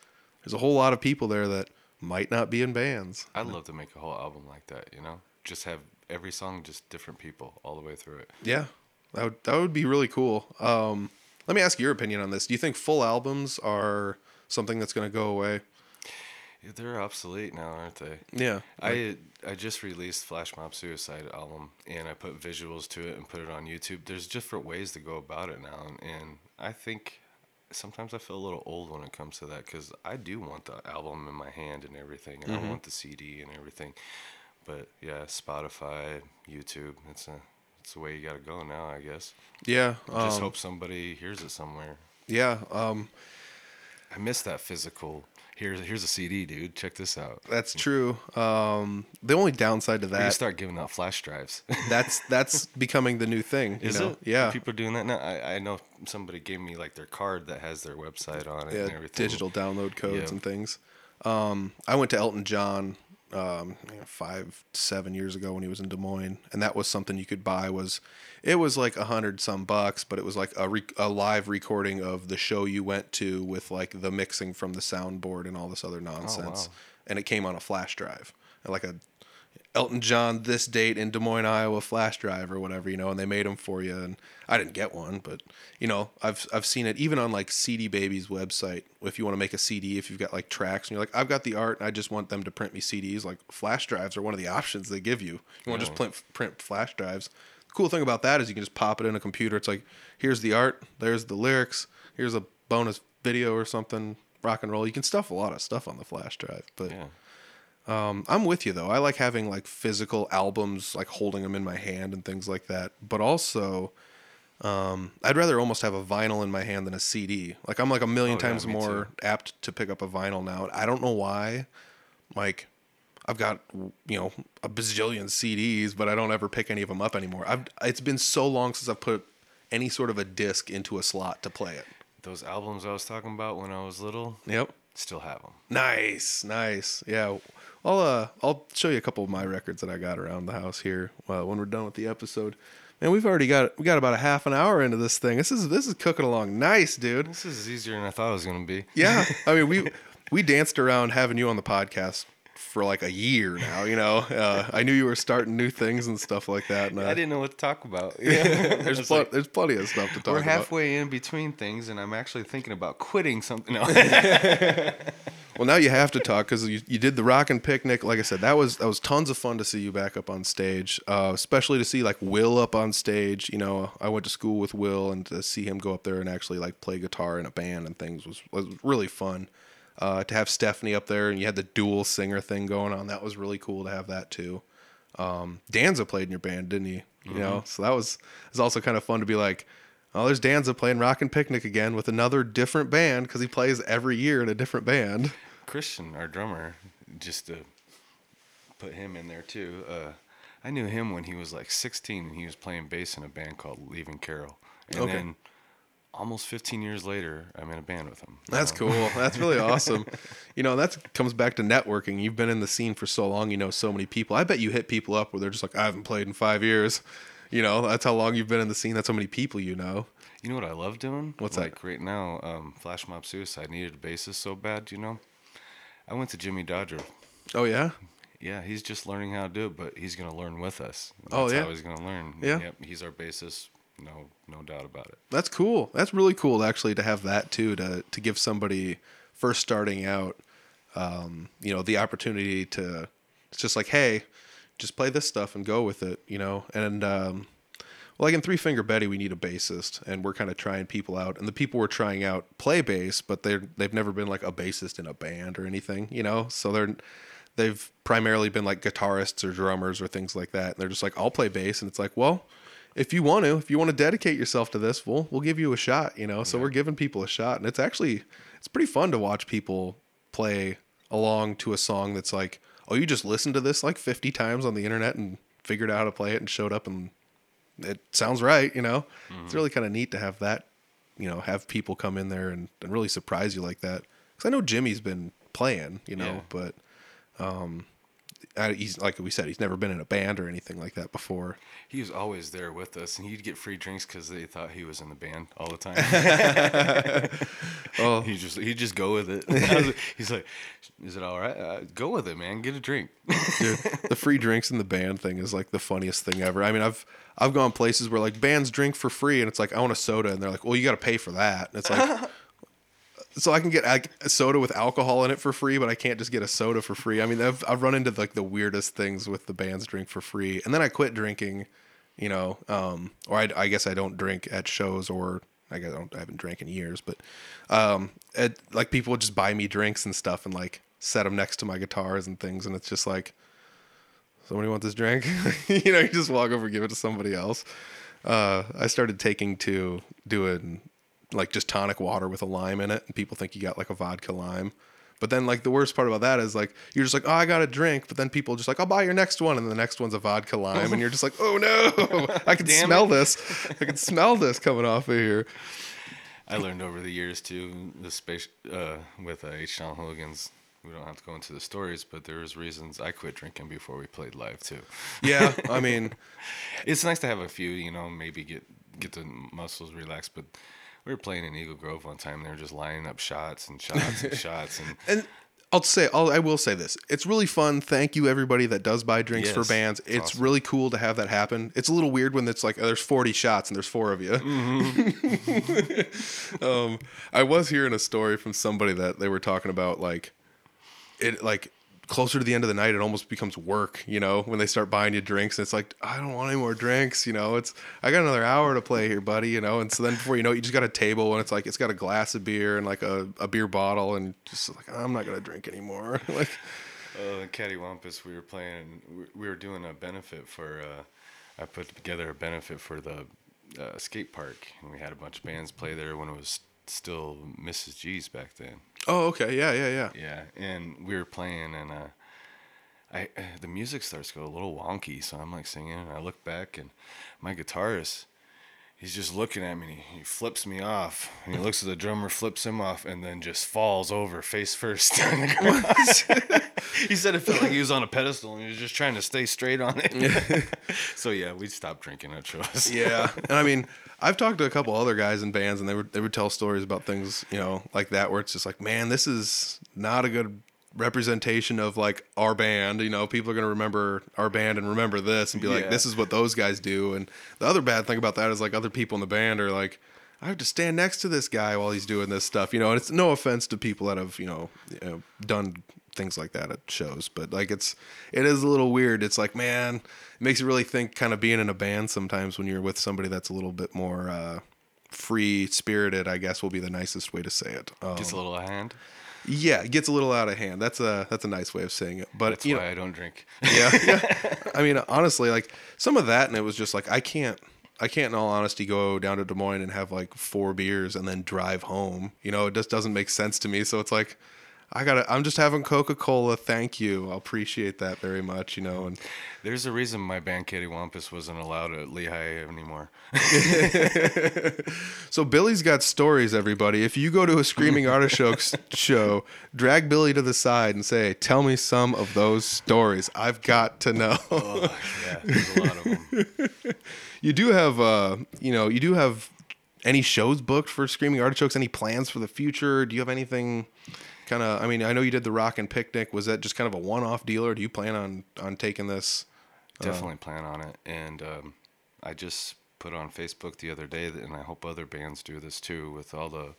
there's a whole lot of people there that might not be in bands. I'd love to make a whole album like that. You know, just have every song just different people all the way through it. Yeah, that would that would be really cool. Um, let me ask your opinion on this. Do you think full albums are something that's going to go away? They're obsolete now, aren't they? Yeah, I I just released Flash Mob Suicide album and I put visuals to it and put it on YouTube. There's different ways to go about it now, and, and I think sometimes I feel a little old when it comes to that because I do want the album in my hand and everything, and I want the CD and everything. But yeah, Spotify, YouTube, it's a it's the way you got to go now, I guess. yeah, I Just um, hope somebody hears it somewhere. yeah. Um, I miss that physical. Here's here's a CD, dude. Check this out. that's true. Um, the only downside to that start giving out flash drives. that's that's becoming the new thing. You Is know? it? Yeah, People are doing that now. I, I know somebody gave me like their card that has their website on it and yeah, everything. digital download codes Yeah. and things. Um, I went to Elton John um, five, seven years ago when he was in Des Moines, and that was something you could buy. Was it was like a hundred some bucks, but it was like a, re- a live recording of the show you went to with like the mixing from the soundboard and all this other nonsense, oh, wow. and it came on a flash drive, like a Elton John this date in Des Moines, Iowa flash drive or whatever, you know, and they made them for you. And I didn't get one, but you know, I've I've seen it even on like CD Baby's website. If you want to make a CD, if you've got like tracks and you're like, I've got the art and I just want them to print me CDs, like flash drives are one of the options they give you. You want to just print print flash drives. The cool thing about that is you can just pop it in a computer. It's like, here's the art, there's the lyrics, here's a bonus video or something, rock and roll. You can stuff a lot of stuff on the flash drive, but Yeah. Um, I'm with you though. I like having like physical albums, like holding them in my hand and things like that. But also, um, I'd rather almost have a vinyl in my hand than a CD. Like I'm like a million Oh, times me more too. apt to pick up a vinyl now. I don't know why. Like I've got you know a bazillion CDs, but I don't ever pick any of them up anymore. I've it's been so long since I've put any sort of a disc into a slot to play it. Those albums I was talking about when I was little, Yep. still have them. Nice, nice. Yeah, I'll uh, I'll show you a couple of my records that I got around the house here uh, when we're done with the episode. Man, we've already got we got about a half an hour into this thing. This is this is cooking along nice, dude. This is easier than I thought it was gonna be. Yeah, I mean we we danced around having you on the podcast for like a year now. You know, uh, I knew you were starting new things and stuff like that. And, uh, I didn't know what to talk about. there's pl- like, there's plenty of stuff to talk about. we're about. halfway in between things, and I'm actually thinking about quitting something. No. Well, now you have to talk because you, you did the rock and picnic. Like I said, that was that was tons of fun to see you back up on stage, uh, especially to see like Will up on stage. You know, I went to school with Will, and to see him go up there and actually like play guitar in a band and things was was really fun. Uh, to have Stephanie up there and you had the dual singer thing going on, that was really cool to have that too. Um, Danza played in your band, didn't he? You know, so that was it's also kind of fun to be like, oh, there's Danza playing Rock and Picnic again with another different band because he plays every year in a different band. Christian, our drummer, just to put him in there too. Uh, I knew him when he was like 16 and he was playing bass in a band called Leaving Carol. And Okay. then almost 15 years later, I'm in a band with him. That's know? cool. That's really awesome. You know, that comes back to networking. You've been in the scene for so long, you know so many people. I bet you hit people up where they're just like, I haven't played in five years. You know, that's how long you've been in the scene. That's how many people you know. You know what I love doing? What's that? like right now, um, Flash Mob Suicide needed a bassist so bad, you know? I went to Jimmy Dodger. Oh yeah, Yeah, he's just learning how to do it, but he's gonna learn with us. Oh, That's yeah? how he's gonna learn. Yeah. Yep, he's our bassist. No, no doubt about it. that's cool. That's really cool actually to have that too to to give somebody first starting out, um, you know, the opportunity to. It's just like, hey, just play this stuff and go with it, you know. And um, well, like in Three Finger Betty, we need a bassist, and we're kind of trying people out. And the people we're trying out play bass, but they're they've never been like a bassist in a band or anything, you know. So they're they've primarily been like guitarists or drummers or things like that. And they're just like, I'll play bass, and it's like, well, if you want to, if you want to dedicate yourself to this, we'll we'll give you a shot, you know. So we're giving people a shot, and it's actually it's pretty fun to watch people play along to a song that's like, oh, you just listened to this like 50 times on the internet and figured out how to play it and showed up and it sounds right, you know. It's really kind of neat to have that, you know, have people come in there and, and really surprise you like that. Because I know Jimmy's been playing, you know, Yeah. but um, I, he's like we said, he's never been in a band or anything like that before. He was always there with us, and he'd get free drinks because they thought he was in the band all the time. Oh. he just he'd just go with it. I was like- He's like, "Is it all right? Uh, go with it, man. Get a drink." Dude, the free drinks in the band thing is like the funniest thing ever. I mean, I've I've gone places where like bands drink for free, and it's like I want a soda, and they're like, well, you got to pay for that. And it's like, so I can get like, a soda with alcohol in it for free, but I can't just get a soda for free. I mean, I've I've run into like the weirdest things with the bands drink for free, and then I quit drinking, you know, um, or I, I guess I don't drink at shows or. I guess I, don't, I haven't drank in years, but um, it, like people just buy me drinks and stuff and like set them next to my guitars and things, and it's just like, somebody want this drink? you know, you just walk over, give it to somebody else. Uh, I started taking to doing like just tonic water with a lime in it, and people think you got like a vodka lime. But then, like the worst part about that is like you're just like, oh, I got a drink, but then people just like, I'll buy your next one, and the next one's a vodka lime, and you're just like, oh no, I can smell it. this, I can smell this coming off of here. I learned over the years too, the space uh, with uh, H Town Hooligans. We don't have to go into the stories, but there was reasons I quit drinking before we played live too. Yeah, I mean, It's nice to have a few, you know, maybe get get the muscles relaxed. But we were playing in Eagle Grove one time. And They were just lining up shots and shots and shots, and and I'll say, I'll, I will say this: it's really fun. Thank you, everybody that does buy drinks for bands. it's awesome. really cool to have that happen. It's a little weird when it's like oh, there's 40 shots and there's four of you. um, I was hearing a story from somebody that they were talking about like it like closer to the end of the night it almost becomes work you know when they start buying you drinks and it's like i don't want any more drinks you know it's i got another hour to play here buddy you know and so then before you know it you just got a table and it's like it's got a glass of beer and like a, a beer bottle and just like i'm not gonna drink anymore like uh, in Cattywampus we were playing. We were doing a benefit for. Uh, I put together a benefit for the uh, skate park, and we had a bunch of bands play there when it was still Mrs. G's back then. Oh okay. Yeah yeah yeah. Yeah, and we were playing, and uh, I uh, the music starts to go a little wonky, so I'm like singing, and I look back, and my guitarist, he's just looking at me, and he, he flips me off, and he looks at the drummer, flips him off, and then just falls over face first on the ground. he said it felt like he was on a pedestal, and he was just trying to stay straight on it. so yeah, we stopped drinking at shows. yeah and i mean i've talked to a couple other guys in bands and they would they would tell stories about things you know like that where it's just like man this is not a good representation of like our band you know people are going to remember our band and remember this and be like Yeah. this is what those guys do and the other bad thing about that is like other people in the band are like I have to stand next to this guy while he's doing this stuff, you know. And it's no offense to people that have, you know, you know, done things like that at shows, but like it's it is a little weird. It's like, man, it makes you really think kind of being in a band sometimes when you're with somebody that's a little bit more uh free spirited, I guess will be the nicest way to say it. Um, Gets a little out hand. Yeah, it gets a little out of hand. That's a that's a nice way of saying it. But That's you why know, I don't drink. yeah, yeah. I mean, honestly, like some of that, and it was just like I can't, I can't, in all honesty, go down to Des Moines and have like four beers and then drive home. You know, it just doesn't make sense to me. So it's like, I gotta. I'm just having Coca Cola. Thank you. I'll appreciate that very much. You know, and There's a reason my band Kitty Wampus wasn't allowed at Lehigh anymore. so Billy's got stories. Everybody, if you go to a Screaming Artichokes show, drag Billy to the side and say, "Tell me some of those stories. I've got to know." Oh, yeah, there's a lot of them. you do have, uh, you know, you do have any shows booked for Screaming Artichokes? Any plans for the future? Do you have anything? Kind of. I mean, I know you did the Rock and Picnic. Was that just kind of a one-off deal, or do you plan on on taking this? Definitely plan on it. And um, I just put on Facebook the other day, that, and I hope other bands do this too, with all the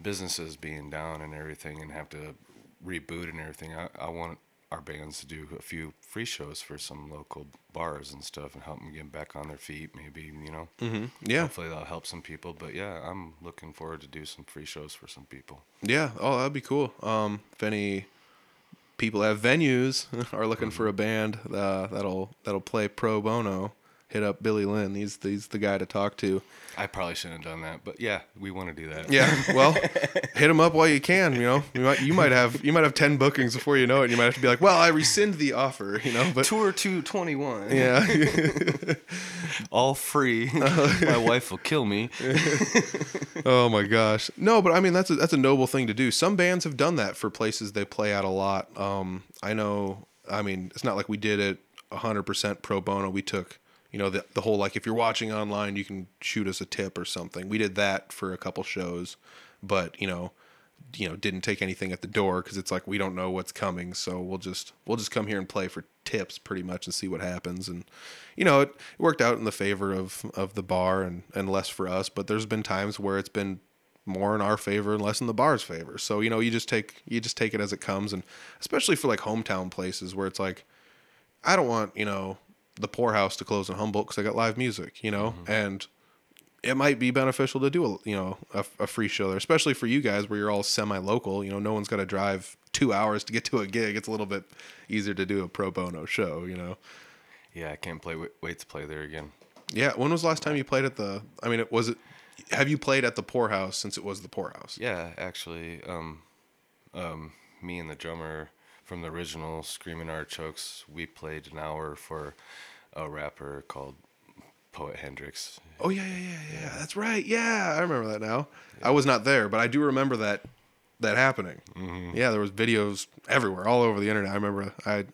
businesses being down and everything and have to reboot and everything. I, I want our bands to do a few free shows for some local bars and stuff and help them get back on their feet. Maybe, you know, Mm-hmm. Yeah. hopefully that'll help some people. But yeah, I'm looking forward to do some free shows for some people. Yeah. Oh, that'd be cool. Um, if any people have venues are looking for a band uh, that'll that'll play pro bono, hit up Billy Lynn. He's he's the guy to talk to. I probably shouldn't have done that, but yeah, we want to do that. Yeah. Well, hit him up while you can. You know, you might you might have you might have ten bookings before you know it. And you might have to be like, well, I rescind the offer. You know, but Tour 221. yeah. All free. My wife will kill me. Oh my gosh. No, but I mean that's a, that's a noble thing to do. Some bands have done that for places they play at a lot. Um, I know. I mean, it's not like we did it 100% pro bono. We took, you know, the the whole like if you're watching online, you can shoot us a tip or something. We did that for a couple shows, but you know, you know, didn't take anything at the door because it's like we don't know what's coming. So we'll just we'll just come here and play for tips pretty much and see what happens. And you know, it, it worked out in the favor of of the bar and and less for us. But there's been times where it's been more in our favor and less in the bar's favor. So you know, you just take you just take it as it comes, and especially for like hometown places where it's like, I don't want you know the poorhouse to close in Humboldt because I got live music, you know, and it might be beneficial to do a you know a, a free show there, especially for you guys where you're all semi-local. You know, no one's got to drive two hours to get to a gig. It's a little bit easier to do a pro bono show. You know. Yeah, I can't play. Wait, wait to play there again. Yeah. When was the last time you played at the? I mean, it was it. Have you played at the poorhouse since it was the poorhouse? Yeah, actually, um, um, me and the drummer from the original Screaming Artichokes, we played an hour for a rapper called Poet Hendrix. Oh yeah, yeah, yeah, yeah. That's right. Yeah, I remember that now. I was not there, but I do remember that that happening. Mm-hmm. Yeah, there was videos everywhere, all over the internet. I remember I.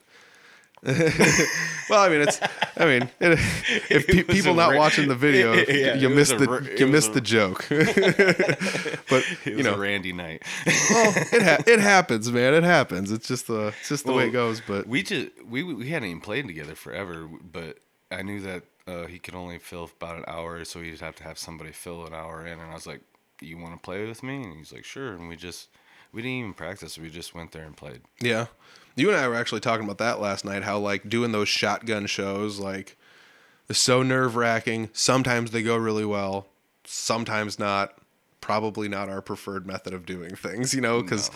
well, I mean, it's. I mean, it, if pe- people not ra- watching the video, Yeah, you it missed the ra- you was missed a- the joke. but It you know, Randy night. well, it ha- it happens, man. It happens. It's just the it's just the way it goes. But we just we we hadn't even played together forever, but I knew that uh, he could only fill about an hour, so he'd have to have somebody fill an hour in, and I was like, "You want to play with me?" And he's like, "Sure." And we just we didn't even practice; we just went there and played. Yeah. You and I were actually talking about that last night, how like doing those shotgun shows, like is so nerve wracking. Sometimes they go really well, sometimes not. Probably not our preferred method of doing things, you know, because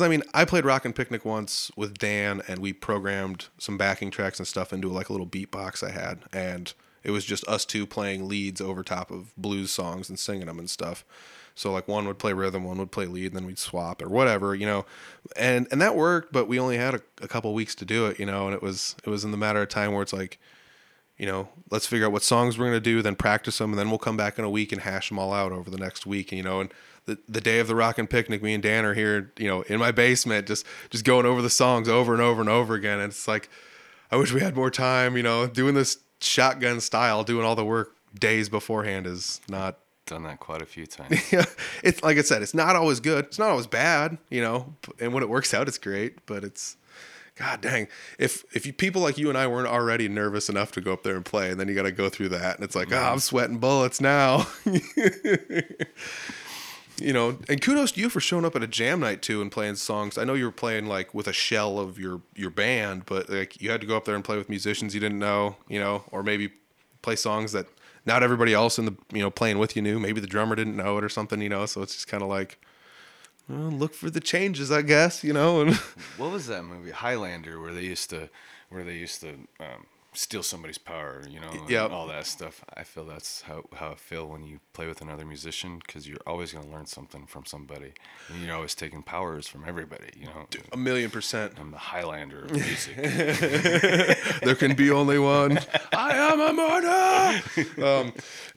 I mean, I played Rock and Picnic once with Dan, and we programmed some backing tracks and stuff into like a little beatbox I had, and it was just us two playing leads over top of blues songs and singing them and stuff. So like one would play rhythm, one would play lead, and then we'd swap or whatever, you know, and and that worked. But we only had a, a couple weeks to do it, you know, and it was it was in the matter of time where it's like, you know, let's figure out what songs we're gonna do, then practice them, and then we'll come back in a week and hash them all out over the next week, and you know, and the the day of the rock and picnic, me and Dan are here, you know, in my basement, just just going over the songs over and over and over again, and it's like, I wish we had more time, you know, doing this shotgun style, doing all the work days beforehand is not Done that quite a few times. yeah, it's like I said, it's not always good. It's not always bad, you know. And when it works out, it's great. But it's, god dang, if if you, people like you and I weren't already nervous enough to go up there and play, and then you got to go through that, and it's like, ah, I'm sweating bullets now. you know, and kudos to you for showing up at a jam night too and playing songs. I know you were playing like with a shell of your your band, but like you had to go up there and play with musicians you didn't know, you know, or maybe play songs that not everybody else in the you know playing with you knew. Maybe the drummer didn't know it or something, you know. So it's just kind of like, well, look for the changes, I guess, you know. And what was that movie Highlander where they used to where they used to um, steal somebody's power, you know, and Yep. all that stuff. I feel that's how, how I feel when you play with another musician because you're always going to learn something from somebody. And you're always taking powers from everybody, you know. A million percent. I'm the Highlander of music. there can be only one. I am a. Um,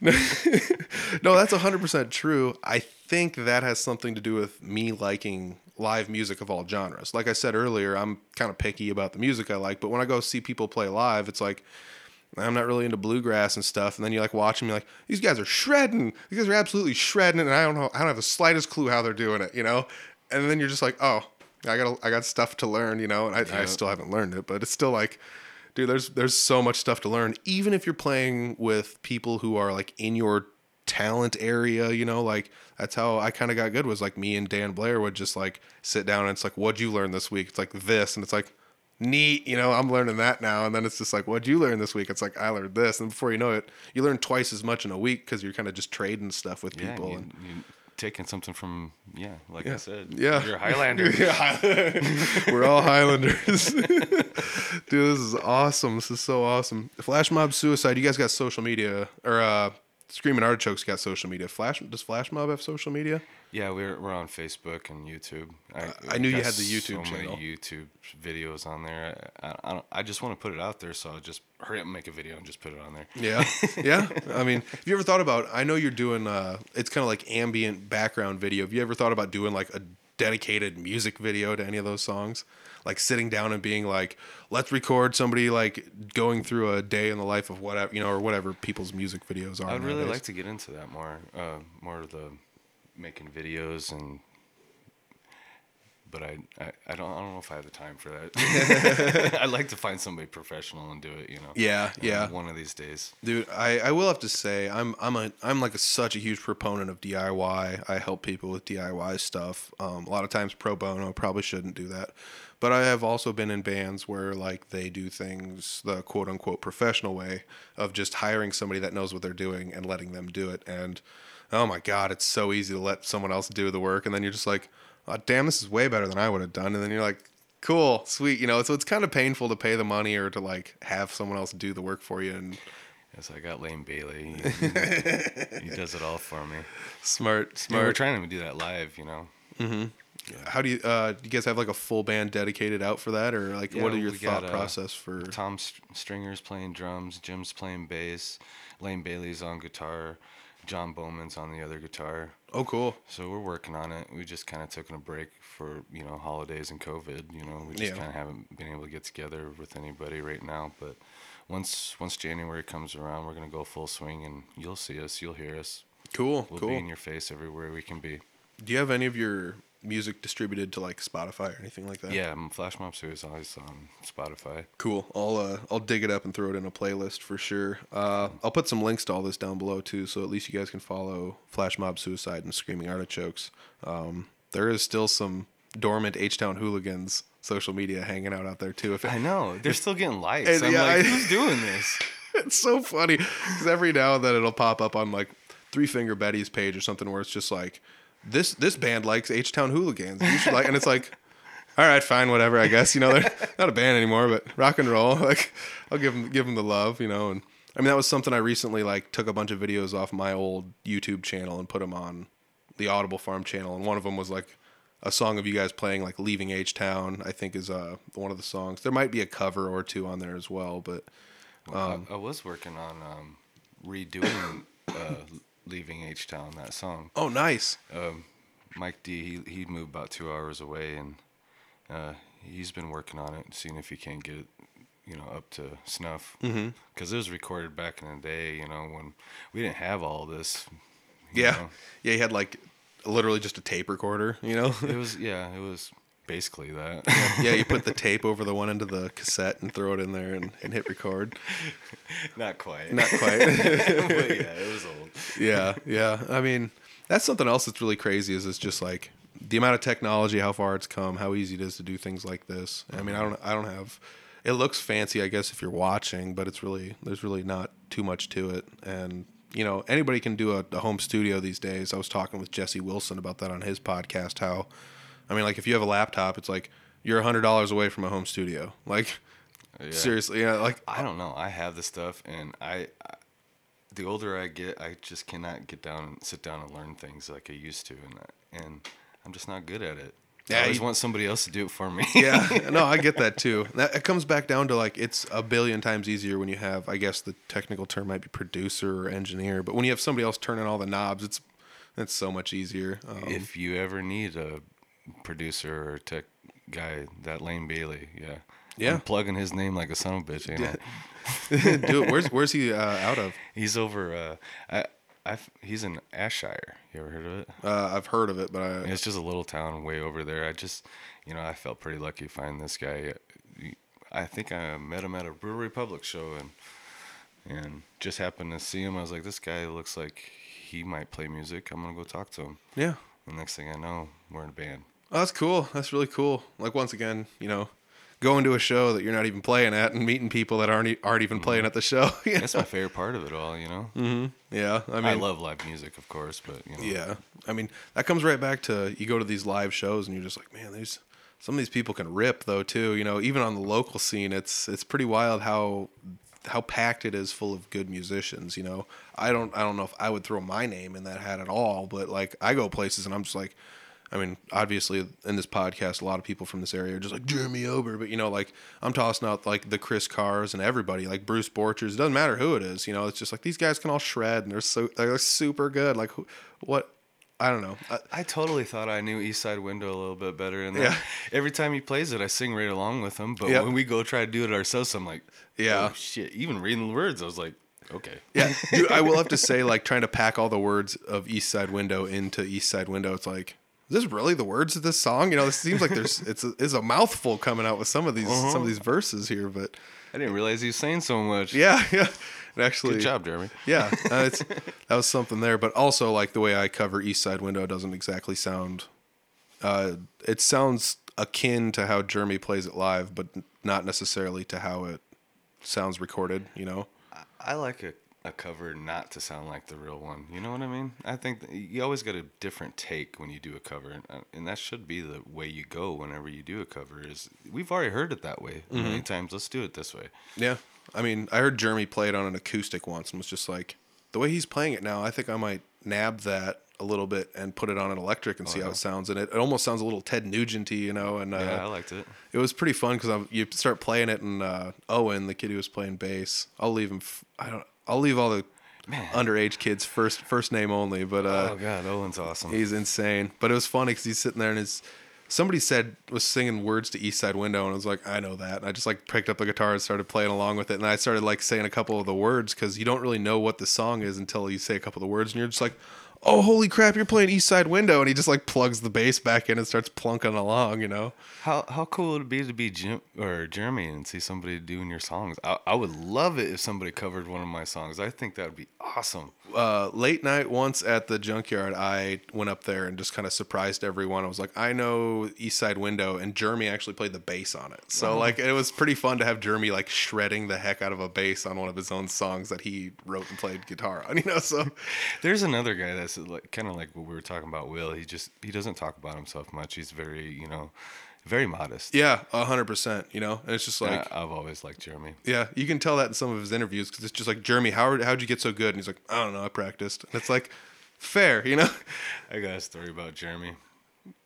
no, that's 100% true. I think that has something to do with me liking live music of all genres. Like I said earlier, I'm kind of picky about the music I like, but when I go see people play live, it's like, I'm not really into bluegrass and stuff. And then you like watch them, you're like, these guys are shredding. These guys are absolutely shredding, and I don't know, I don't have the slightest clue how they're doing it, you know. And then you're just like, oh, I got, I got stuff to learn, you know. And I, I still haven't learned it, but it's still like, dude, there's, there's so much stuff to learn. Even if you're playing with people who are like in your talent area, you know, like that's how I kind of got good. Was like me and Dan Blair would just like sit down and it's like, what'd you learn this week? It's like this, and it's like neat, you know, I'm learning that now. And then it's just like, what'd you learn this week? It's like, I learned this. And before you know it, you learn twice as much in a week because you're kind of just trading stuff with yeah, people. you, and you taking something from, yeah, like I said. Yeah. You're a Highlander. We're all Highlanders. Dude, this is awesome. This is so awesome. Flash Mob Suicide, you guys got social media, or uh, Screaming Artichokes got social media. Flash Does Flash Mob have social media? Yeah, we're we're on Facebook and YouTube. I, I knew you had the YouTube so channel. Many YouTube videos on there. I, I, don't, I just want to put it out there, so I'll just hurry up and make a video and just put it on there. Yeah, yeah. I mean, have you ever thought about? I know you're doing. Uh, it's kind of like ambient background video. Have you ever thought about doing like a dedicated music video to any of those songs? Like sitting down and being like, let's record somebody like going through a day in the life of whatever you know, or whatever people's music videos are. I'd really nowadays. like to get into that more, uh, more of the making videos and. But I, I, I don't I don't know if I have the time for that. I'd like to find somebody professional and do it. You know. Yeah, Uh, yeah. One of these days. Dude, I, I will have to say I'm I'm a I'm like a, such a huge proponent of DIY. I help people with DIY stuff. Um, a lot of times pro bono. Probably shouldn't do that, but I have also been in bands where like they do things the quote unquote professional way of just hiring somebody that knows what they're doing and letting them do it. And oh my god, it's so easy to let someone else do the work, and then you're just like, oh, damn, this is way better than I would have done. And then you're like. Cool, sweet, you know. So it's kind of painful to pay the money or to like have someone else do the work for you, and Yes, I got Lane Bailey. He, he- does it all for me. smart, Yeah, we're smart. trying to do that live, you know. Mm-hmm. How do you uh do you guys have like a full band dedicated out for that or like what are your thought got, uh, process for Tom Stringer's playing drums, Jim's playing bass, Lane Bailey's on guitar, John Bowman's on the other guitar. Oh cool. So we're working on it. We just kind of took a break for you know holidays and COVID. You know, we just Yeah. kind of haven't been able to get together with anybody right now. But once once January comes around, we're gonna go full swing, and you'll see us, you'll hear us. Cool, We'll cool. be in your face everywhere we can be. do you have any of your music distributed to like Spotify or anything like that? Yeah, Flash Mob is always on Spotify. Cool. I'll uh I'll dig it up and throw it in a playlist for sure. Uh I'll put some links to all this down below too, so at least you guys can follow Flash Mob Suicide and Screaming Artichokes. Um there is still some dormant H Town hooligans social media hanging out out there too. If I know they're still getting likes. And, I'm yeah, like, who's doing this? it's so funny because every now and then it'll pop up on like Three Finger Betty's page or something where it's just like this this band likes H Town Hooligans. You should like, and it's like, all right, fine, whatever. I guess you know they're not a band anymore, but rock and roll. Like I'll give them give them the love, you know. And I mean that was something I recently like took a bunch of videos off my old YouTube channel and put them on the Audible Farm channel, and one of them was like a song of you guys playing like "Leaving H Town." I think is uh one of the songs. There might be a cover or two on there as well, but. Well, I, I was working on um, redoing uh, "Leaving H Town" that song. Oh, nice. Um, Mike D, he he moved about two hours away, and uh, he's been working on it, seeing if he can get it, you know, up to snuff. Because it was recorded back in the day, you know, when we didn't have all this. Yeah, know. yeah. He had like literally just a tape recorder. You know. It was yeah, it was basically that. yeah, you put the tape over the one end of the cassette and throw it in there and, and hit record. Not quite. Not quite. yeah, it was old. yeah, yeah. I mean, that's something else that's really crazy. Is it's just like the amount of technology, how far it's come, how easy it is to do things like this. I mean, I don't, I don't have. It looks fancy, I guess, if you're watching, but it's really there's really not too much to it. And you know, anybody can do a, a home studio these days. I was talking with Jesse Wilson about that on his podcast. How, I mean, like if you have a laptop, it's like you're a hundred dollars away from a home studio. Like Yeah. Seriously, yeah. Like I don't know. I have the stuff, and I, I, the older I get, I just cannot get down and sit down and learn things like I used to, and I- and I'm just not good at it. Yeah, I always you- want somebody else to do it for me. yeah, no, I get that too. That it comes back down to like it's a billion times easier when you have, I guess the technical term might be producer or engineer, but when you have somebody else turning all the knobs, it's it's so much easier. Um, if you ever need a producer or tech guy, that Lane Bailey, yeah, Yeah. I'm plugging his name like a son of a bitch. Do it. Where's where's he uh, out of? He's over. Uh, I, I, he's in Ayrshire. You ever heard of it? Uh, I've heard of it, but I It's just a little town way over there. I just, you know, I felt pretty lucky to find this guy. I think I met him at a Brewery Public show and and just happened to see him. I was like, this guy looks like he might play music. I'm gonna go talk to him. yeah. The next thing I know, we're in a band. Oh, that's cool. That's really cool. Like once again, you know, going to a show that you're not even playing at and meeting people that aren't aren't even playing mm-hmm. at the show. you That's my favorite part of it all. You know, mm-hmm. yeah, I mean, I love live music, of course, but you know, Yeah, I mean that comes right back to you go to these live shows and you're just like, man, there's some of these people can rip though too. You know, even on the local scene, it's it's pretty wild how how packed it is full of good musicians. You know, I don't I don't know if I would throw my name in that hat at all, but like I go places and I'm just like. I mean, obviously, in this podcast, a lot of people from this area are just like Jeremy Ober, but you know, like I'm tossing out like the Chris Cars and everybody, like Bruce Borchers. It doesn't matter who it is, you know. It's just like these guys can all shred and they're so they're super good. Like, who, what? I don't know. I, I totally thought I knew East Side Window a little bit better, and Yeah. every time he plays it, I sing right along with him. But Yeah. when we go try to do it ourselves, I'm like, Yeah. oh, shit. Even reading the words, I was like, okay, Yeah, dude, I will have to say, like trying to pack all the words of East Side Window into East Side Window. It's like, is this really the words of this song? You know, it seems like there's it's a, it's a mouthful coming out with some of these some of these verses here, but I didn't realize he was saying so much. yeah, yeah, it actually, good job, Jeremy. yeah, uh, it's that was something there. But also, like the way I cover East Side Window doesn't exactly sound. Uh, it sounds akin to how Jeremy plays it live, but not necessarily to how it sounds recorded. You know. I like a, a cover not to sound like the real one. You know what I mean? I think you always get a different take when you do a cover, and, uh, and that should be the way you go whenever you do a cover. Is we've already heard it that way Mm-hmm. many times. Let's do it this way. Yeah. I mean, I heard Jeremy play it on an acoustic once and was just like, the way he's playing it now, I think I might nab that a little bit and put it on an electric and see how yeah. it sounds. And it, it almost sounds a little Ted Nugent you know, and uh, Yeah, I liked it. it was pretty fun because you start playing it and uh, Owen, the kid who was playing bass, I'll leave him, f- I don't, I'll leave all the Man. underage kids first, first name only, but uh, oh God, Owen's awesome. He's insane. But it was funny because he's sitting there and his somebody said was singing words to East Side Window and I was like, I know that. And I just like picked up the guitar and started playing along with it. And I started like saying a couple of the words because you don't really know what the song is until you say a couple of the words and you're just like, Oh holy crap, you're playing East Side Window and he just like plugs the bass back in and starts plunking along, you know? How how cool would it be to be Jim or Jeremy and see somebody doing your songs? I, I would love it if somebody covered one of my songs. I think that would be awesome. Uh, late night once at the junkyard, I went up there and just kind of surprised everyone. I was like, I know East Side Window, and Jeremy actually played the bass on it. So like, it was pretty fun to have Jeremy like shredding the heck out of a bass on one of his own songs that he wrote and played guitar on. You know, so There's another guy that's like kind of like what we were talking about. Will he just he doesn't talk about himself much. He's very you know very modest. yeah, a hundred percent. You know, and it's just like. I, I've always liked Jeremy. Yeah, you can tell that in some of his interviews because it's just like Jeremy, how how'd you get so good? And he's like, I don't know, I practiced. And it's like, fair, you know. I got a story about Jeremy.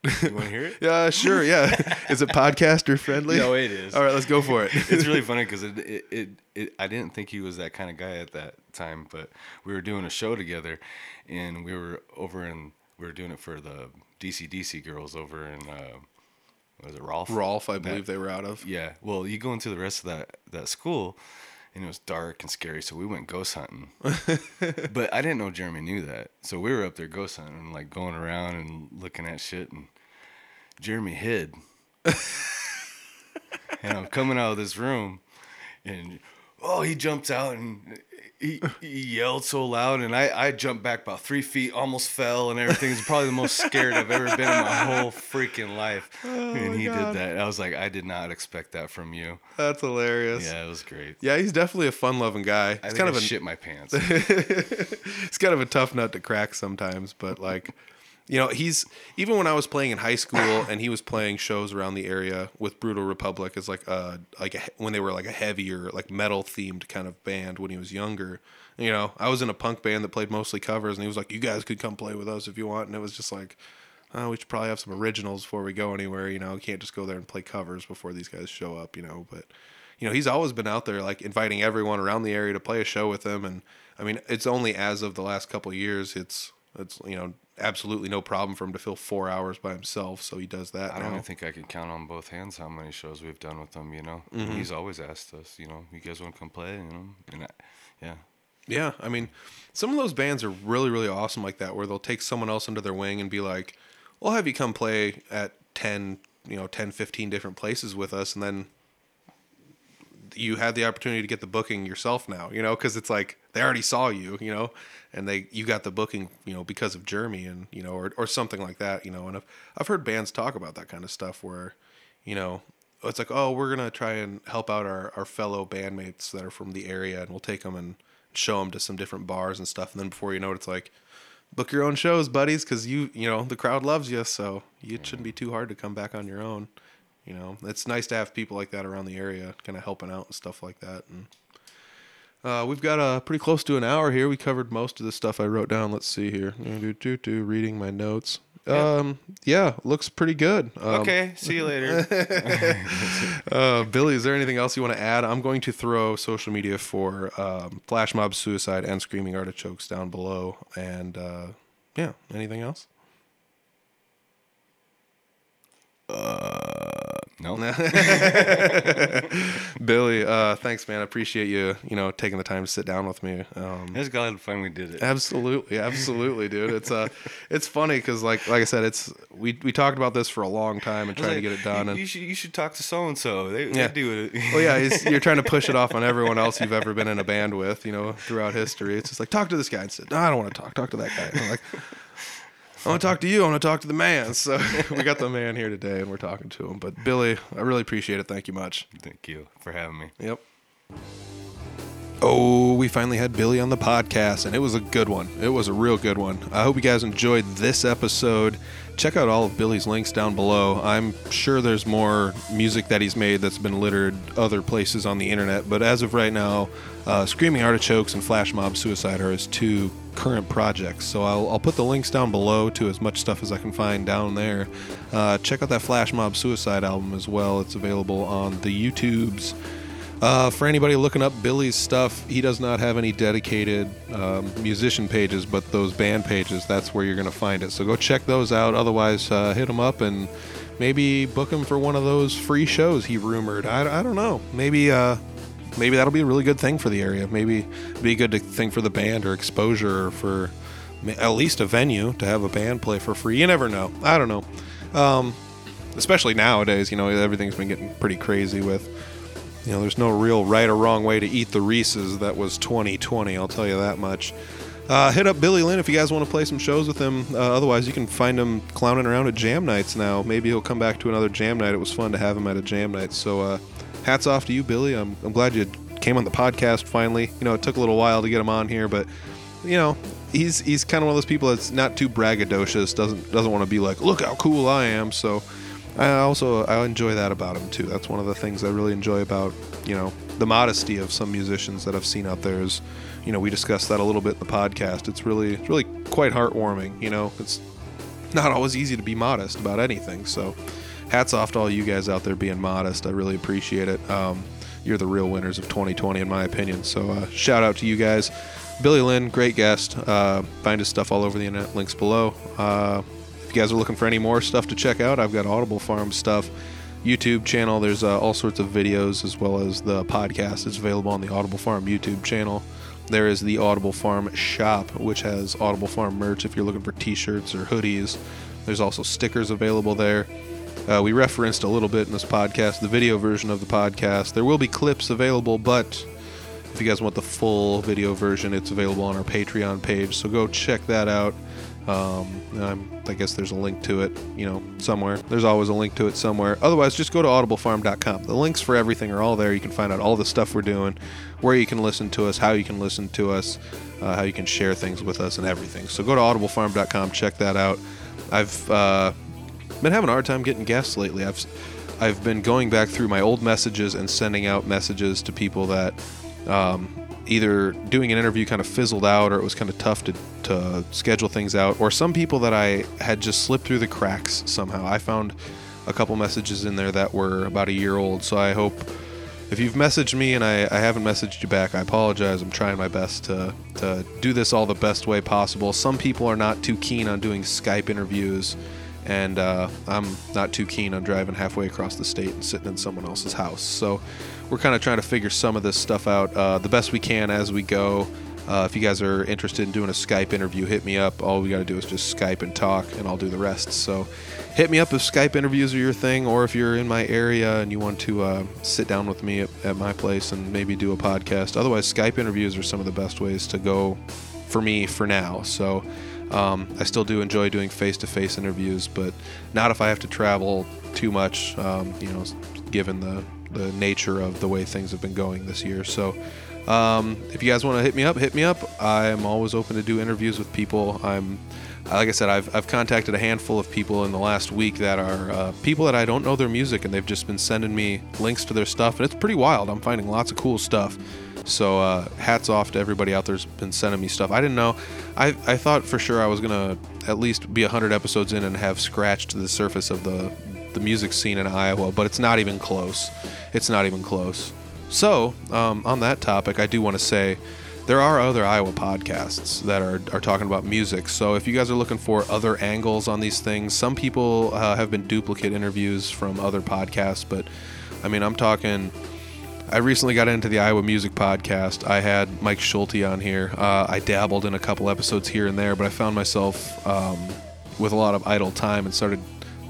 You want to hear it? Yeah, sure. Yeah, is it podcaster friendly? No, it is. All right, let's go for it. it's really funny because it, it, it, it, I didn't think he was that kind of guy at that time, but we were doing a show together, and we were over in we were doing it for the DC DC girls over in uh, was it Rolfe? Rolfe, I That- believe they were out of. Yeah. Well, you go into the rest of that that school, and it was dark and scary, so we went ghost hunting. but I didn't know Jeremy knew that, so we were up there ghost hunting, and, like going around and looking at shit, and Jeremy hid. and I'm coming out of this room, and oh, he jumps out and he, he yelled so loud, and I, I jumped back about three feet, almost fell, and everything. It's probably the most scared I've ever been in my whole freaking life. Oh and he God. did that. I was like, I did not expect that from you. That's hilarious. Yeah, it was great. Yeah, he's definitely a fun-loving guy. I He's think kind I of a shit my pants. he's kind of a tough nut to crack sometimes, but like, you know, he's even when I was playing in high school and he was playing shows around the area with Brutal Republic as like a like a, when they were like a heavier like metal themed kind of band when he was younger. You know, I was in a punk band that played mostly covers, and he was like, "You guys could come play with us if you want," and it was just like. Oh, we should probably have some originals before we go anywhere. You know, we can't just go there and play covers before these guys show up. You know, but you know, he's always been out there like inviting everyone around the area to play a show with him. And I mean, it's only as of the last couple years, it's it's you know absolutely no problem for him to fill four hours by himself. So he does that. I don't even think I can count on both hands how many shows we've done with him. You know, Mm-hmm. he's always asked us. You know, you guys want to come play? You know, and I, yeah, Yeah, I mean, some of those bands are really, really awesome like that, where they'll take someone else under their wing and be like, "We'll have you come play at ten, you know, 10, 15 different places with us," and then you had the opportunity to get the booking yourself now, you know, because it's like they already saw you, you know, and they you got the booking, you know, because of Jeremy and you know, or or something like that, you know, and I've I've heard bands talk about that kind of stuff where, you know. It's like, oh, we're gonna try and help out our, our fellow bandmates that are from the area, and we'll take them and show them to some different bars and stuff. And then before you know it, it's like, book your own shows, buddies, because you you know the crowd loves you, so it shouldn't be mm. too hard to come back on your own. You know, it's nice to have people like that around the area, kind of helping out and stuff like that. And uh, we've got uh, pretty close to an hour here. We covered most of the stuff I wrote down. Let's see here. Do, do, do, reading my notes. Um, yeah, looks pretty good. Um, okay, see you later. uh, Billy, is there anything else you want to add? I'm going to throw social media for um, Flash Mob Suicide and Screaming Artichokes down below. And uh, yeah, anything else? No, Billy, uh, thanks, man. I appreciate you, you know, taking the time to sit down with me. Um, it's glad we did it. absolutely, absolutely, dude. It's uh, it's funny because, like, like I said, it's we we talked about this for a long time and trying to get it done. You, And you should you should talk to so and so. They Yeah. they do it. well, yeah, it's, you're trying to push it off on everyone else you've ever been in a band with, you know, throughout history. It's just like talk to this guy instead. No, I don't want to talk. Talk to that guy. And I'm like, I want to talk to you. I want to talk to the man. So we got the man here today, and we're talking to him. But Billy, I really appreciate it. Thank you much. Thank you for having me. Yep. Oh, we finally had Billy on the podcast, and it was a good one. It was a real good one. I hope you guys enjoyed this episode. Check out all of Billy's links down below. I'm sure there's more music that he's made that's been littered other places on the internet, but as of right now, uh, Screaming Artichokes and Flash Mob Suicide are his two current projects. So I'll, I'll put the links down below to as much stuff as I can find down there. Uh, check out that Flash Mob Suicide album as well. It's available on the YouTubes. Uh, for anybody looking up Billy's stuff, he does not have any dedicated um, musician pages, but those band pages, that's where you're going to find it. So go check those out. Otherwise, uh, hit him up and maybe book him for one of those free shows he rumored. I, I don't know. Maybe uh, maybe that'll be a really good thing for the area. Maybe be a good thing for the band or exposure or for at least a venue to have a band play for free. You never know. I don't know. Um, especially nowadays, you know, everything's been getting pretty crazy with you know, there's no real right or wrong way to eat the Reese's that was 2020. I'll tell you that much. Uh, hit up Billy Lynn if you guys want to play some shows with him. Uh, otherwise, you can find him clowning around at jam nights now. Maybe he'll come back to another jam night. It was fun to have him at a jam night. So, uh, hats off to you, Billy. I'm, I'm glad you came on the podcast finally. You know, it took a little while to get him on here, but you know, he's he's kind of one of those people that's not too braggadocious. Doesn't doesn't want to be like, look how cool I am. So, I also I enjoy that about him too. That's one of the things I really enjoy about you know the modesty of some musicians that I've seen out there. Is you know we discussed that a little bit in the podcast. It's really it's really quite heartwarming. You know, it's not always easy to be modest about anything. So, hats off to all you guys out there being modest. I really appreciate it. Um, you're the real winners of 2020, in my opinion. So, uh, shout out to you guys. Billy Lynn, great guest. Uh, find his stuff all over the internet. Links below. Uh, if you guys are looking for any more stuff to check out, I've got Audible Farm stuff. YouTube channel. There's uh, all sorts of videos as well as the podcast. It's available on the Audible Farm YouTube channel. There is the Audible Farm shop, which has Audible Farm merch if you're looking for t-shirts or hoodies. There's also stickers available there. Uh, we referenced a little bit in this podcast the video version of the podcast. There will be clips available, but if you guys want the full video version, it's available on our Patreon page. So go check that out. Um, I guess there's a link to it, you know, somewhere. There's always a link to it somewhere. Otherwise, just go to audiblefarm.com. The links for everything are all there. You can find out all the stuff we're doing, where you can listen to us, how you can listen to us, uh, how you can share things with us, and everything. So go to audiblefarm.com, check that out. I've uh, been having a hard time getting guests lately. I've I've been going back through my old messages and sending out messages to people that um, either doing an interview kind of fizzled out or it was kind of tough to, to schedule things out, or some people that I had just slipped through the cracks somehow. I found a couple messages in there that were about a year old, so I hope if you've messaged me and I, I haven't messaged you back, I apologize. I'm trying my best to, to do this all the best way possible. Some people are not too keen on doing Skype interviews, and uh, I'm not too keen on driving halfway across the state and sitting in someone else's house. So we're kind of trying to figure some of this stuff out uh, the best we can as we go. Uh, if you guys are interested in doing a Skype interview, hit me up. All we got to do is just Skype and talk, and I'll do the rest. So hit me up if Skype interviews are your thing, or if you're in my area and you want to uh, sit down with me at, at my place and maybe do a podcast. Otherwise, Skype interviews are some of the best ways to go for me for now. So um, I still do enjoy doing face-to-face interviews, but not if I have to travel too much. Um, you know, given the the nature of the way things have been going this year. So um, if you guys want to hit me up, hit me up. I'm always open to do interviews with people. I'm, like I said, I've, I've contacted a handful of people in the last week that are uh, people that I don't know their music, and they've just been sending me links to their stuff, and it's pretty wild. I'm finding lots of cool stuff. So uh, hats off to everybody out there's been sending me stuff. I didn't know. I, I thought for sure I was gonna at least be hundred episodes in and have scratched the surface of the the music scene in Iowa, but it's not even close. It's not even close. So, um, on that topic, I do want to say there are other Iowa podcasts that are, are talking about music. So, if you guys are looking for other angles on these things, some people uh, have been duplicate interviews from other podcasts, but I mean, I'm talking. I recently got into the Iowa Music Podcast. I had Mike Schulte on here. Uh, I dabbled in a couple episodes here and there, but I found myself um, with a lot of idle time and started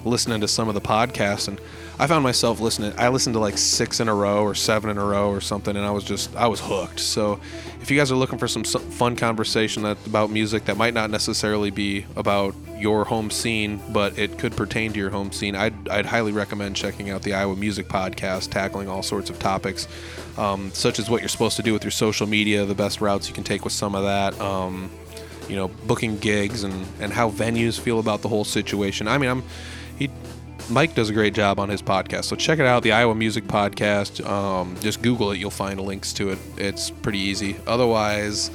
listening to some of the podcasts and I found myself listening I listened to like 6 in a row or 7 in a row or something and I was just I was hooked. So if you guys are looking for some fun conversation that, about music that might not necessarily be about your home scene, but it could pertain to your home scene, I'd, I'd highly recommend checking out the Iowa Music Podcast, tackling all sorts of topics, um, such as what you're supposed to do with your social media, the best routes you can take with some of that. Um, you know, booking gigs and, and how venues feel about the whole situation. I mean, I'm he Mike does a great job on his podcast. So check it out, the Iowa Music Podcast. Um, just Google it, you'll find links to it. It's pretty easy. Otherwise,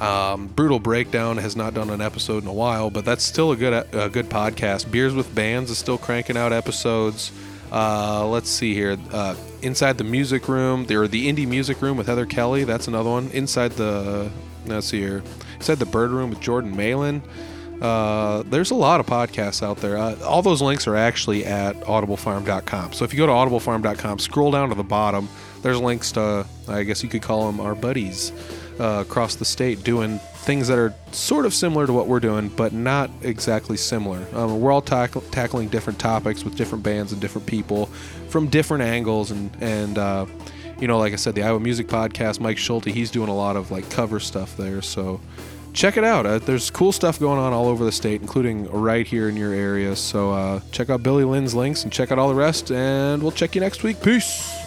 um, Brutal Breakdown has not done an episode in a while, but that's still a good a good podcast. Beers with Bands is still cranking out episodes. Uh, let's see here. Uh, Inside the Music Room, there the Indie Music Room with Heather Kelly. That's another one. Inside the let's see here. Inside the Bird Room with Jordan Malin. Uh, there's a lot of podcasts out there. Uh, all those links are actually at audiblefarm.com. So if you go to audiblefarm.com, scroll down to the bottom, there's links to, I guess you could call them our buddies uh, across the state doing things that are sort of similar to what we're doing, but not exactly similar. Um, we're all tackling different topics with different bands and different people from different angles. And, and uh, you know, like I said, the Iowa Music Podcast, Mike Schulte, he's doing a lot of like cover stuff there. So, check it out. Uh, there's cool stuff going on all over the state, including right here in your area. So uh, check out Billy Lynn's links and check out all the rest. And we'll check you next week. Peace.